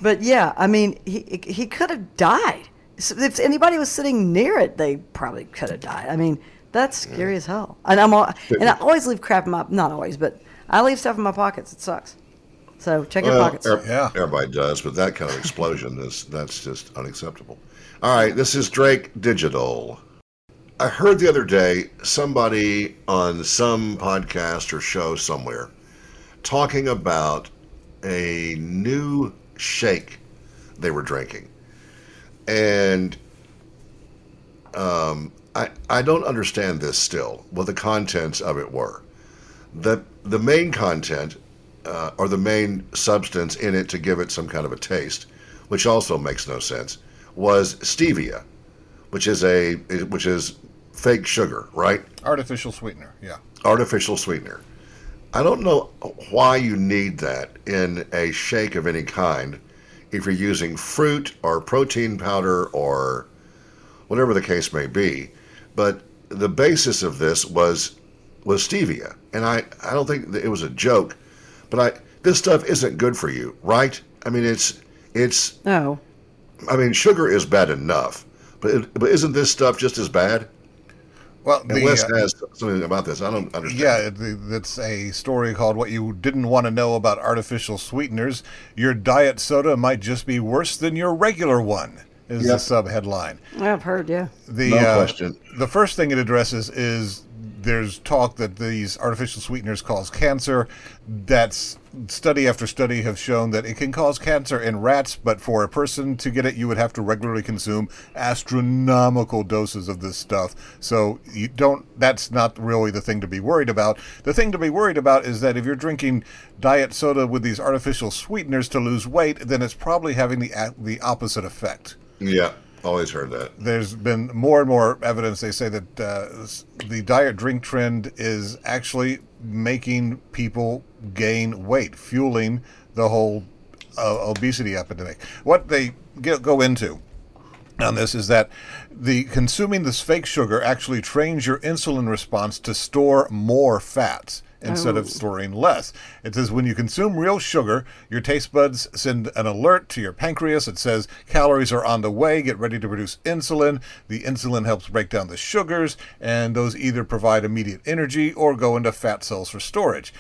But yeah, I mean, he he could have died. So if anybody was sitting near it, they probably could have died. I mean, that's scary as hell. And I'm all, and I always leave crap in my not always, but I leave stuff in my pockets. It sucks. So check your pockets. er- Yeah. everybody does, but that kind of explosion is that's just unacceptable. All right, this is Drake Digital. I heard the other day somebody on some podcast or show somewhere talking about a new shake they were drinking, and um, I I don't understand this still. What the contents of it were. the The main content uh, or the main substance in it to give it some kind of a taste, which also makes no sense, was stevia, which is a which is fake sugar, right? Artificial sweetener. Yeah. Artificial sweetener. I don't know why you need that in a shake of any kind if you're using fruit or protein powder or whatever the case may be. But the basis of this was was stevia, and I, I don't think that it was a joke, but I this stuff isn't good for you, right? I mean it's it's No. I mean sugar is bad enough, but it, but isn't this stuff just as bad? Well, And the, Wes uh, has something about this. I don't understand. Yeah, the- that's a story called What You Didn't Want to Know About Artificial Sweeteners. Your diet soda might just be worse than your regular one, is the Yep. sub headline. I've heard. Yeah. The, No uh, question. The first thing it addresses is there's talk that these artificial sweeteners cause cancer. That's study after study have shown that it can cause cancer in rats, but for a person to get it, you would have to regularly consume astronomical doses of this stuff. So you don't. That's not really the thing to be worried about. The thing to be worried about is that if you're drinking diet soda with these artificial sweeteners to lose weight, then it's probably having the the opposite effect Yeah, always heard that. there's been more and more evidence. They say that uh, the diet drink trend is actually making people gain weight, fueling the whole uh, obesity epidemic. What they get, go into on this is that the consuming this fake sugar actually trains your insulin response to store more fats instead of oh. storing less. It says when you consume real sugar, your taste buds send an alert to your pancreas. It says calories are on the way, get ready to produce insulin. The insulin helps break down the sugars, and those either provide immediate energy or go into fat cells for storage.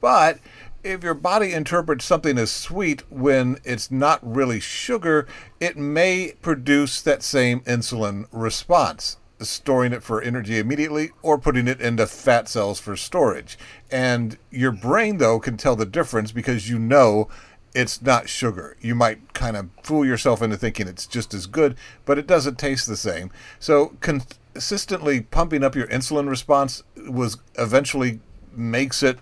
But if your body interprets something as sweet when it's not really sugar, it may produce that same insulin response, storing it for energy immediately or putting it into fat cells for storage. And your brain, though, can tell the difference because you know it's not sugar. You might kind of fool yourself into thinking it's just as good, but it doesn't taste the same. So consistently pumping up your insulin response was eventually makes it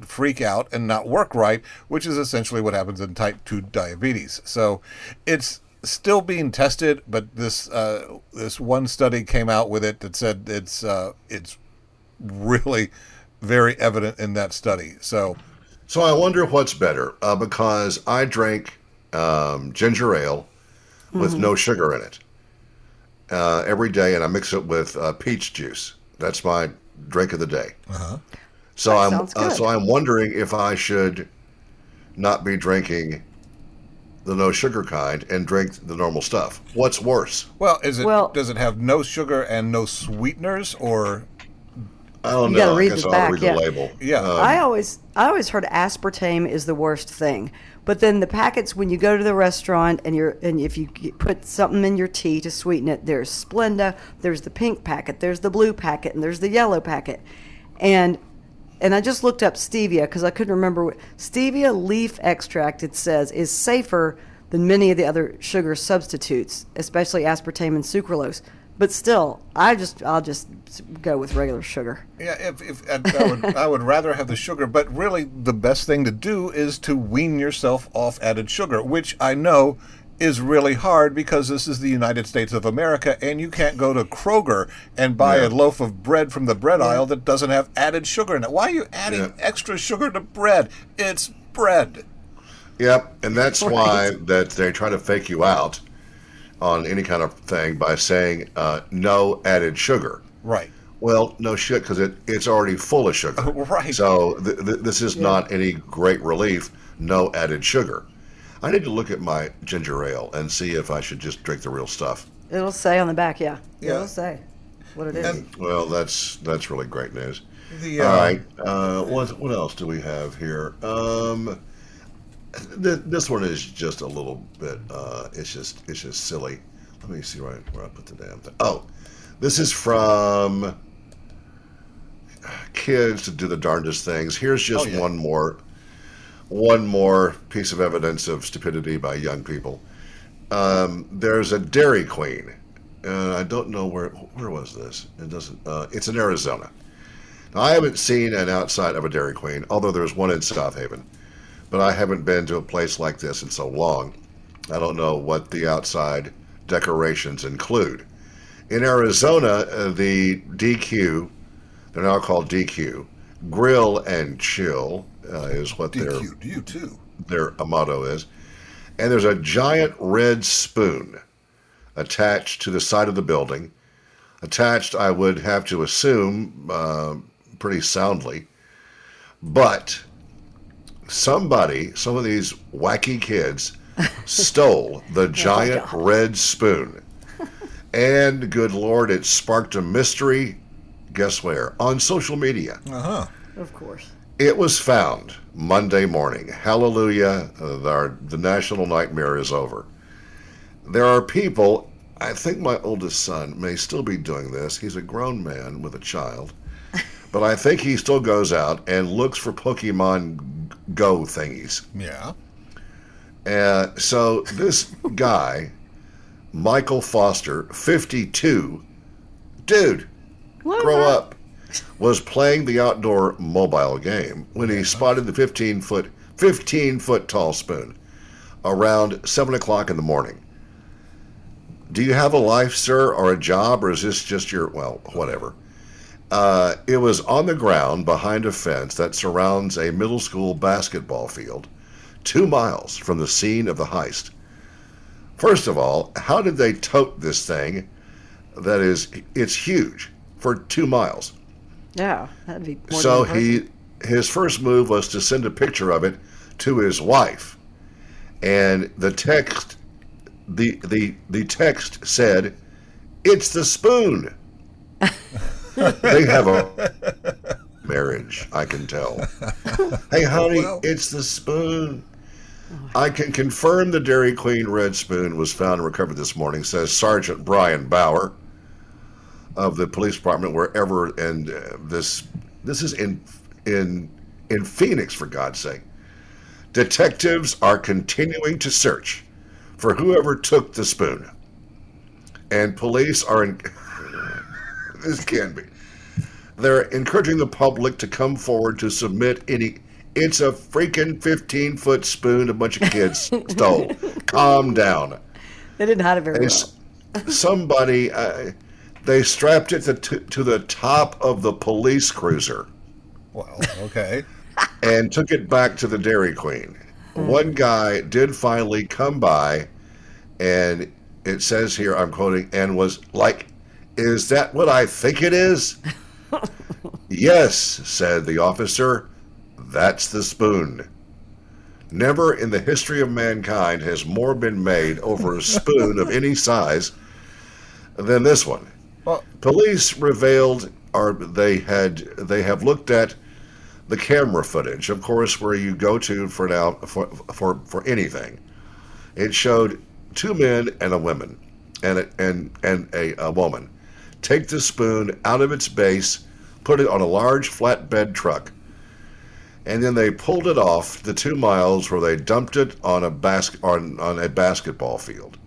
freak out and not work right, which is essentially what happens in type 2 diabetes. So it's still being tested, but this uh, this one study came out with it that said it's uh, it's really very evident in that study. So So I wonder what's better uh, because I drink um, ginger ale with no sugar in it uh, every day, and I mix it with uh, peach juice. That's my drink of the day. So That I'm sounds uh, so I'm wondering if I should not be drinking the no sugar kind and drink the normal stuff. What's worse? well, is it Well- does it have no sugar and no sweeteners or I don't You know. gotta read I guess the I'll back, read yeah. the label. Yeah. Um, I always I always heard aspartame is the worst thing. But then the packets when you go to the restaurant and you're and if you put something in your tea to sweeten it, there's Splenda, there's the pink packet, there's the blue packet, and there's the yellow packet. And and I just looked up stevia because I couldn't remember what stevia leaf extract it says is safer than many of the other sugar substitutes, especially aspartame and sucralose. But still, I just I'll just go with regular sugar. Yeah, if, if I I would, I would rather have the sugar, but really the best thing to do is to wean yourself off added sugar, which I know is really hard because this is the United States of America, and you can't go to Kroger and buy Yeah. a loaf of bread from the bread aisle that doesn't have added sugar in it. Why are you adding Yeah. extra sugar to bread? It's bread. Yep, and that's [LAUGHS] why that they try to fake you out on any kind of thing by saying uh, no added sugar. Right. Well, no shit, because it, it's already full of sugar. [LAUGHS] Right. So th- th- this is not any great relief. No added sugar. I need to look at my ginger ale and see if I should just drink the real stuff. It'll say on the back, yeah. Yeah. It'll say what it is. And Well, that's that's really great news. the uh, right. Uh, what what else do we have here? Um, th- this one is just a little bit. Uh, it's just it's just silly. Let me see right where I put the damn thing. Oh, this is from kids to do the darndest things. Here's just Oh, yeah. one more one more piece of evidence of stupidity by young people. Um, there's a Dairy Queen. Uh, I don't know where where was this. It doesn't. Uh, it's in Arizona. Now, I haven't seen an outside of a Dairy Queen, although there's one in South Haven. But I haven't been to a place like this in so long. I don't know what the outside decorations include. In Arizona, uh, the DQ, they're now called DQ, Grill and Chill uh, is what their DQ, you too. their motto is. And there's a giant red spoon attached to the side of the building. Attached, I would have to assume, uh, pretty soundly. But somebody, some of these wacky kids, [LAUGHS] stole the giant red spoon. And good Lord, it sparked a mystery. Guess where? On social media. Uh huh. Of course. It was found Monday morning. Hallelujah. Our, the national nightmare is over. There are people, I think my oldest son may still be doing this. He's a grown man with a child. [LAUGHS] but I think he still goes out and looks for Pokemon Go thingies. Yeah. Uh, so this guy, Michael Foster, 52, dude, What grow about- up, was playing the outdoor mobile game when he spotted the 15 foot, 15 foot tall spoon around 7 o'clock in the morning. Do you have a life, sir, or a job, or is this just your, well, whatever? Uh, it was on the ground behind a fence that surrounds a middle school basketball field, two miles from the scene of the heist. First of all, how did they tote this thing? That is, it's huge for two miles. Yeah, that'd be more so than he, his first move was to send a picture of it to his wife, and the text, the the the text said, "It's the spoon." they have a marriage, I can tell. [LAUGHS] hey, honey, Well. it's the spoon. I can confirm the Dairy Queen red spoon was found and recovered this morning, says Sergeant Brian Bauer of the police department wherever and uh, this this is in in in Phoenix for God's sake. Detectives are continuing to search for whoever took the spoon. And police are in [LAUGHS] this can be. They're encouraging the public to come forward to submit any it's a freaking 15 foot spoon a bunch of kids [LAUGHS] stole. Calm down. They didn't hide it very well. Somebody uh, they strapped it to, to the top of the police cruiser Well, okay. [LAUGHS] and took it back to the Dairy Queen. Mm. One guy did finally come by, and it says here, I'm quoting, and was like, Is that what I think it is? [LAUGHS] yes, said the officer. That's the spoon. Never in the history of mankind has more been made over a spoon of [LAUGHS] any size than this one. Well, Police revealed, or they had, they have looked at the camera footage, of course, where you go to for now for for, for anything. It showed two men and a woman, and a, and and a, a woman take the spoon out of its base, put it on a large flatbed truck, and then they pulled it off the two miles where they dumped it on a basket on, on a basketball field.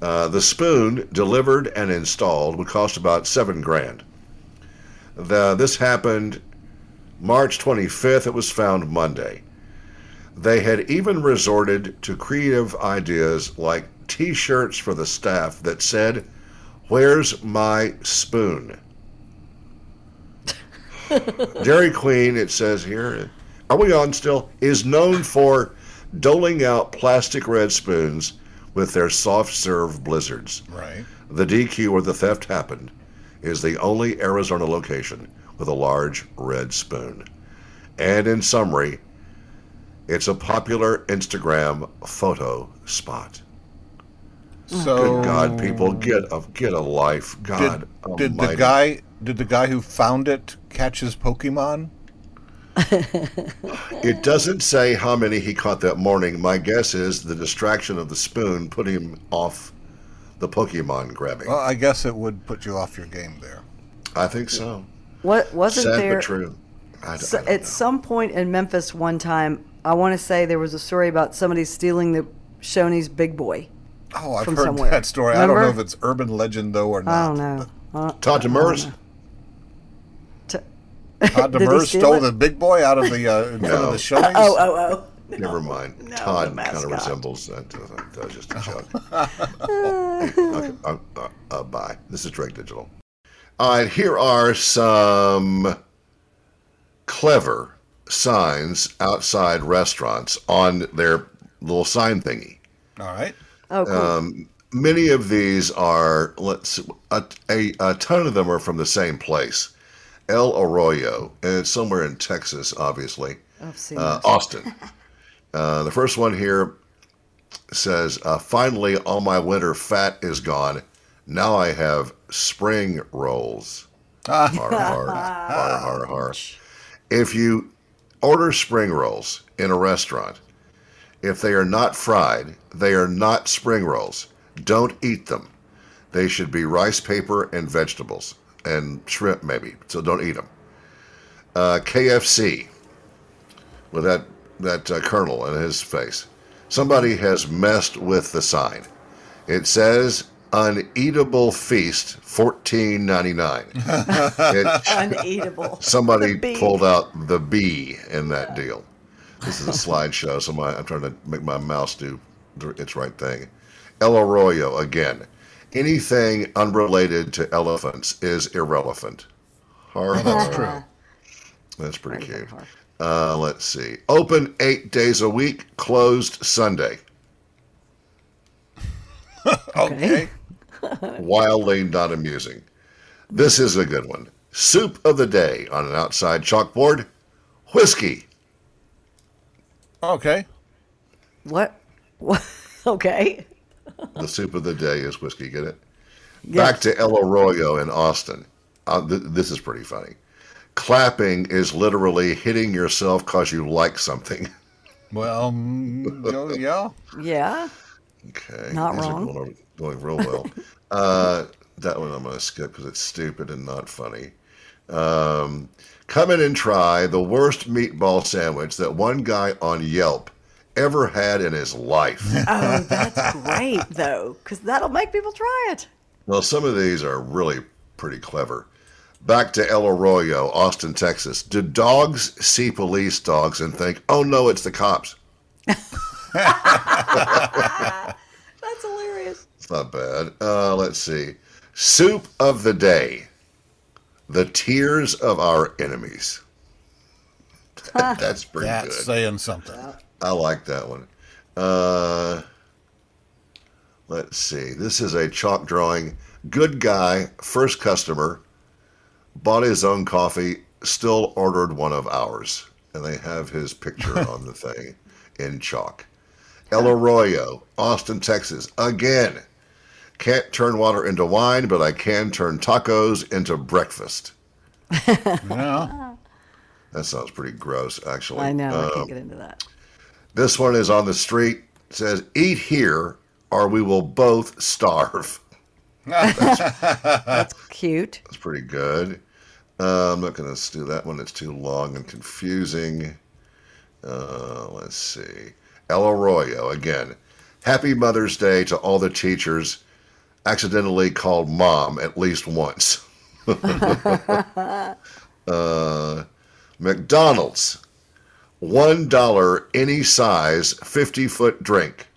Uh, the spoon delivered and installed would cost about seven grand. The, this happened March 25th. It was found Monday. They had even resorted to creative ideas like T-shirts for the staff that said, "Where's my spoon?" [LAUGHS] Dairy Queen, it says here, are we on still? Is known for doling out plastic red spoons with their soft serve blizzards. right. The DQ where the theft happened is the only Arizona location with a large red spoon. And in summary, it's a popular Instagram photo spot. So Good God, people, get a get a life. God did the guy did the guy who found it catch his Pokemon? It doesn't say how many he caught that morning. My guess is the distraction of the spoon put him off the Pokemon grabbing. Well, I guess it would put you off your game there. I think so. What wasn't Sad there but true. I, d- so, I don't at know. some point in Memphis one time? I want to say there was a story about somebody stealing the Shoney's Big Boy. Oh, I've From heard somewhere. that story. I don't know if it's urban legend though or not. I don't know. Todd Demers. T- [LAUGHS] Todd Did Demers stole it? the big boy out of the uh, in front of the Shoney's. oh, oh, oh. Never mind. no, Todd kind of resembles that. Uh, that was just a joke. [LAUGHS] okay, uh, uh, uh, bye. This is Drake Digital. All right, here are some clever signs outside restaurants on their little sign thingy. All right. Oh, cool. Um, many of these are let's a, a, a ton of them are from the same place, El Arroyo, and it's somewhere in Texas, obviously. I've seen uh. Austin. [LAUGHS] Uh, the first one here says, uh, "Finally, all my winter fat is gone. Now I have spring rolls." [LAUGHS] Har har har har har. If you order spring rolls in a restaurant, if they are not fried, they are not spring rolls. Don't eat them. They should be rice paper and vegetables and shrimp maybe. So don't eat them. Uh, KFC with that that uh, colonel and his face. Somebody has messed with the sign. It says uneatable feast fourteen ninety nine. [LAUGHS] [LAUGHS] Uneatable. Somebody pulled out the B in that deal. This is a slideshow, so my, I'm trying to make my mouse do its right thing. El Arroyo again. Anything unrelated to elephants is irrelevant. Har, That's true. That's pretty Har, cute. har, Uh, let's see. Open eight days a week, closed Sunday. [LAUGHS] Okay. [LAUGHS] Wildly not amusing. This is a good one. Soup of the day on an outside chalkboard. Whiskey. Okay. What? What? [LAUGHS] Okay. The soup of the day is whiskey. Get it? Yes. Back to El Arroyo in Austin. Uh, th- this is pretty funny. Clapping is literally hitting yourself because you like something. [LAUGHS] Well, mm, oh, yeah. Yeah. Okay. Not These wrong. Going, going real well. uh, that one I'm going to skip because it's stupid and not funny. Um, come in and try the worst meatball sandwich that one guy on Yelp ever had in his life. [LAUGHS] Oh, that's great though, because that'll make people try it. well, some of these are really pretty clever. Back to El Arroyo, Austin, Texas. Do dogs see police dogs and think, oh no, it's the cops? [LAUGHS] That's hilarious. It's not bad. Uh, let's see. Soup of the day. The tears of our enemies. [LAUGHS] That's pretty That's good. saying something. I like that one. Uh, let's see. This is a chalk drawing. Good guy, first customer, bought his own coffee, still ordered one of ours. And they have his picture [LAUGHS] on the thing in chalk. El Arroyo, Austin, Texas. Again, can't turn water into wine, but I can turn tacos into breakfast. [LAUGHS] Yeah. That sounds pretty gross, actually. I know. I Um, can't get into that. This one is on the street. It says, "Eat here, or we will both starve." That's [LAUGHS] cute. That's pretty good. Uh, I'm not going to do that one. It's too long and confusing. Uh, let's see. El Arroyo again. Happy Mother's Day to all the teachers. Accidentally called mom at least once. [LAUGHS] [LAUGHS] uh, McDonald's. One dollar any size, fifty foot drink.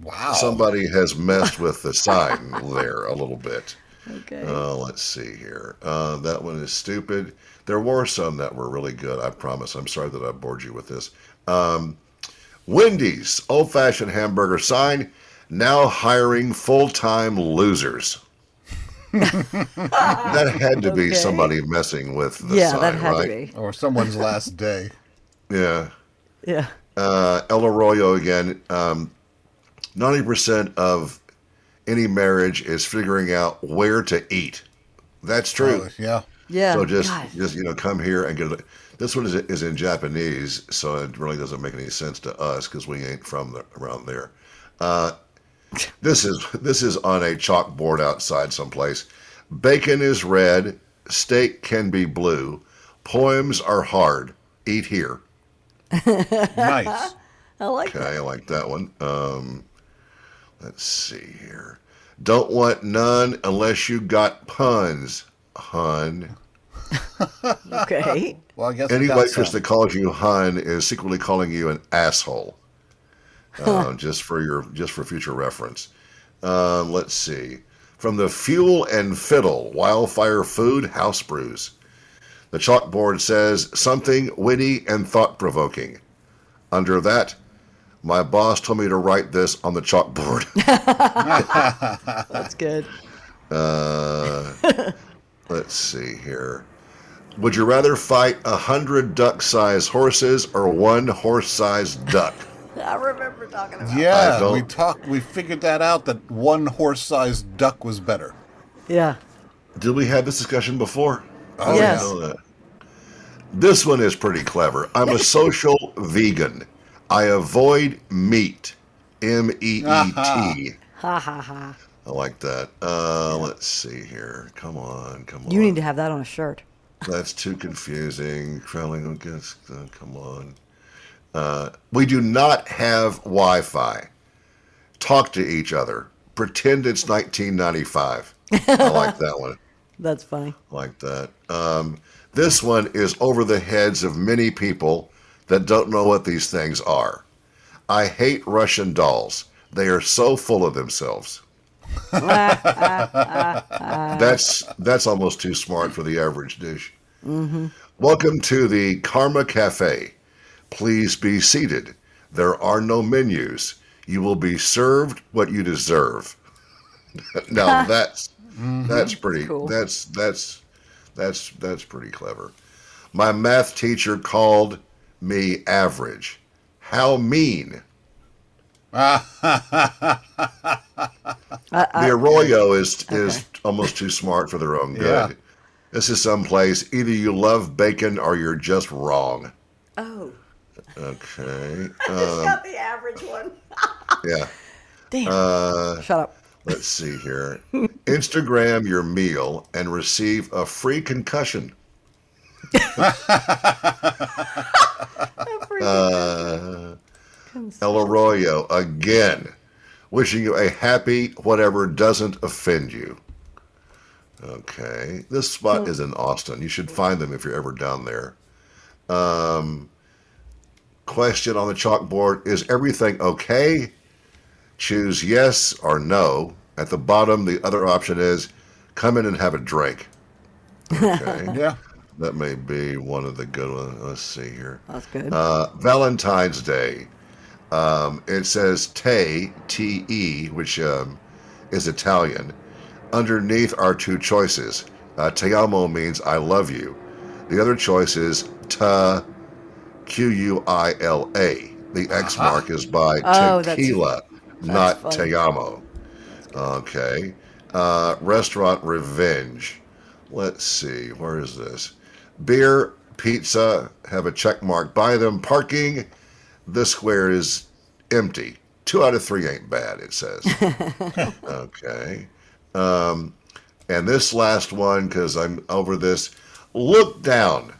Wow. Somebody has messed with the sign [LAUGHS] there a little bit. Okay. Uh, let's see here. Uh, that one is stupid. There were some that were really good. I promise. I'm sorry that I bored you with this. Um, Wendy's old fashioned hamburger sign now hiring full time losers. [LAUGHS] that had to be somebody messing with the yeah, sign, that had right? to be. or someone's last day. Yeah. Yeah. uh, El Arroyo again. Um, 90% of any marriage is figuring out where to eat. That's true. Oh, yeah. Yeah. so just, God. just you know, come here and get it. This one is, is in Japanese, so it really doesn't make any sense to us because we ain't from the, around there. Uh, this is this is on a chalkboard outside someplace. Bacon is red. Steak can be blue. Poems are hard. Eat here. Nice. [LAUGHS] I like that. Okay, I like that one. Um, let's see here. Don't want none unless you got puns, hun. [LAUGHS] Okay. Well, I guess Any it got waitress that calls you hun is secretly calling you an asshole. Uh, just for your just for future reference. Um, let's see. From the fuel and fiddle wildfire food house brews. The chalkboard says something witty and thought provoking. Under that, my boss told me to write this on the chalkboard. [LAUGHS] That's good. Uh, let's see here. Would you rather fight a hundred duck-sized horses or one horse-sized duck? [LAUGHS] I remember talking about. Yeah, don't- we talked. We figured that out. That one horse-sized duck was better. Yeah. Did we have this discussion before? Oh, Yes. I know that. This one is pretty clever. I'm a [LAUGHS] social vegan. I avoid meat. M E E T. Ha ha ha. I like that. Uh, let's see here. Come on, come on. You need to have that on a shirt. That's too confusing. Trailing against. Uh, come on. Uh, we do not have Wi-Fi. Talk to each other. Pretend it's 1995. I like that one. [LAUGHS] That's funny. like that. Um, this one is over the heads of many people that don't know what these things are. I hate Russian dolls. They are so full of themselves. [LAUGHS] that's that's almost too smart for the average dish. Welcome to the Karma Cafe. Please be seated. There are no menus. You will be served what you deserve. [LAUGHS] now [LAUGHS] that's that's mm-hmm. pretty Cool. that's that's that's that's pretty clever. My math teacher called me average. How mean. [LAUGHS] Uh-uh. the arroyo is is almost too smart for their own good. Yeah. This is someplace either you love bacon or you're just wrong. Oh, Okay. [LAUGHS] just Um, got the average one. [LAUGHS] yeah. Damn. Uh, Shut up. let's see here. [LAUGHS] Instagram your meal and receive a free concussion. Uh, El Arroyo again, wishing you a happy whatever doesn't offend you. Okay, this spot is in Austin. You should find them if you're ever down there. Um, question on the chalkboard: Is everything okay? Choose yes or no. At the bottom, the other option is come in and have a drink. Okay, [LAUGHS] Yeah. that may be one of the good ones. Let's see here. That's good. Uh, Valentine's Day. Um, it says Te, T E, which um, is Italian. Underneath are two choices. Uh, te amo means I love you. The other choice is ta, Q U I L A. The X mark is by Oh, that's- tequila, not funny. te amo. Okay. Uh, restaurant Revenge. Let's see. Where is this? Beer, pizza, have a check mark by them. Parking, the square is empty. Two out of three ain't bad, it says. [LAUGHS] okay. Um, and this last one, because I'm over this, look down.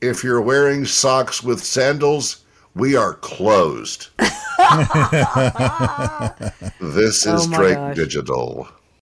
If you're wearing socks with sandals, we are closed. [LAUGHS] this oh is Oh Drake gosh. Digital.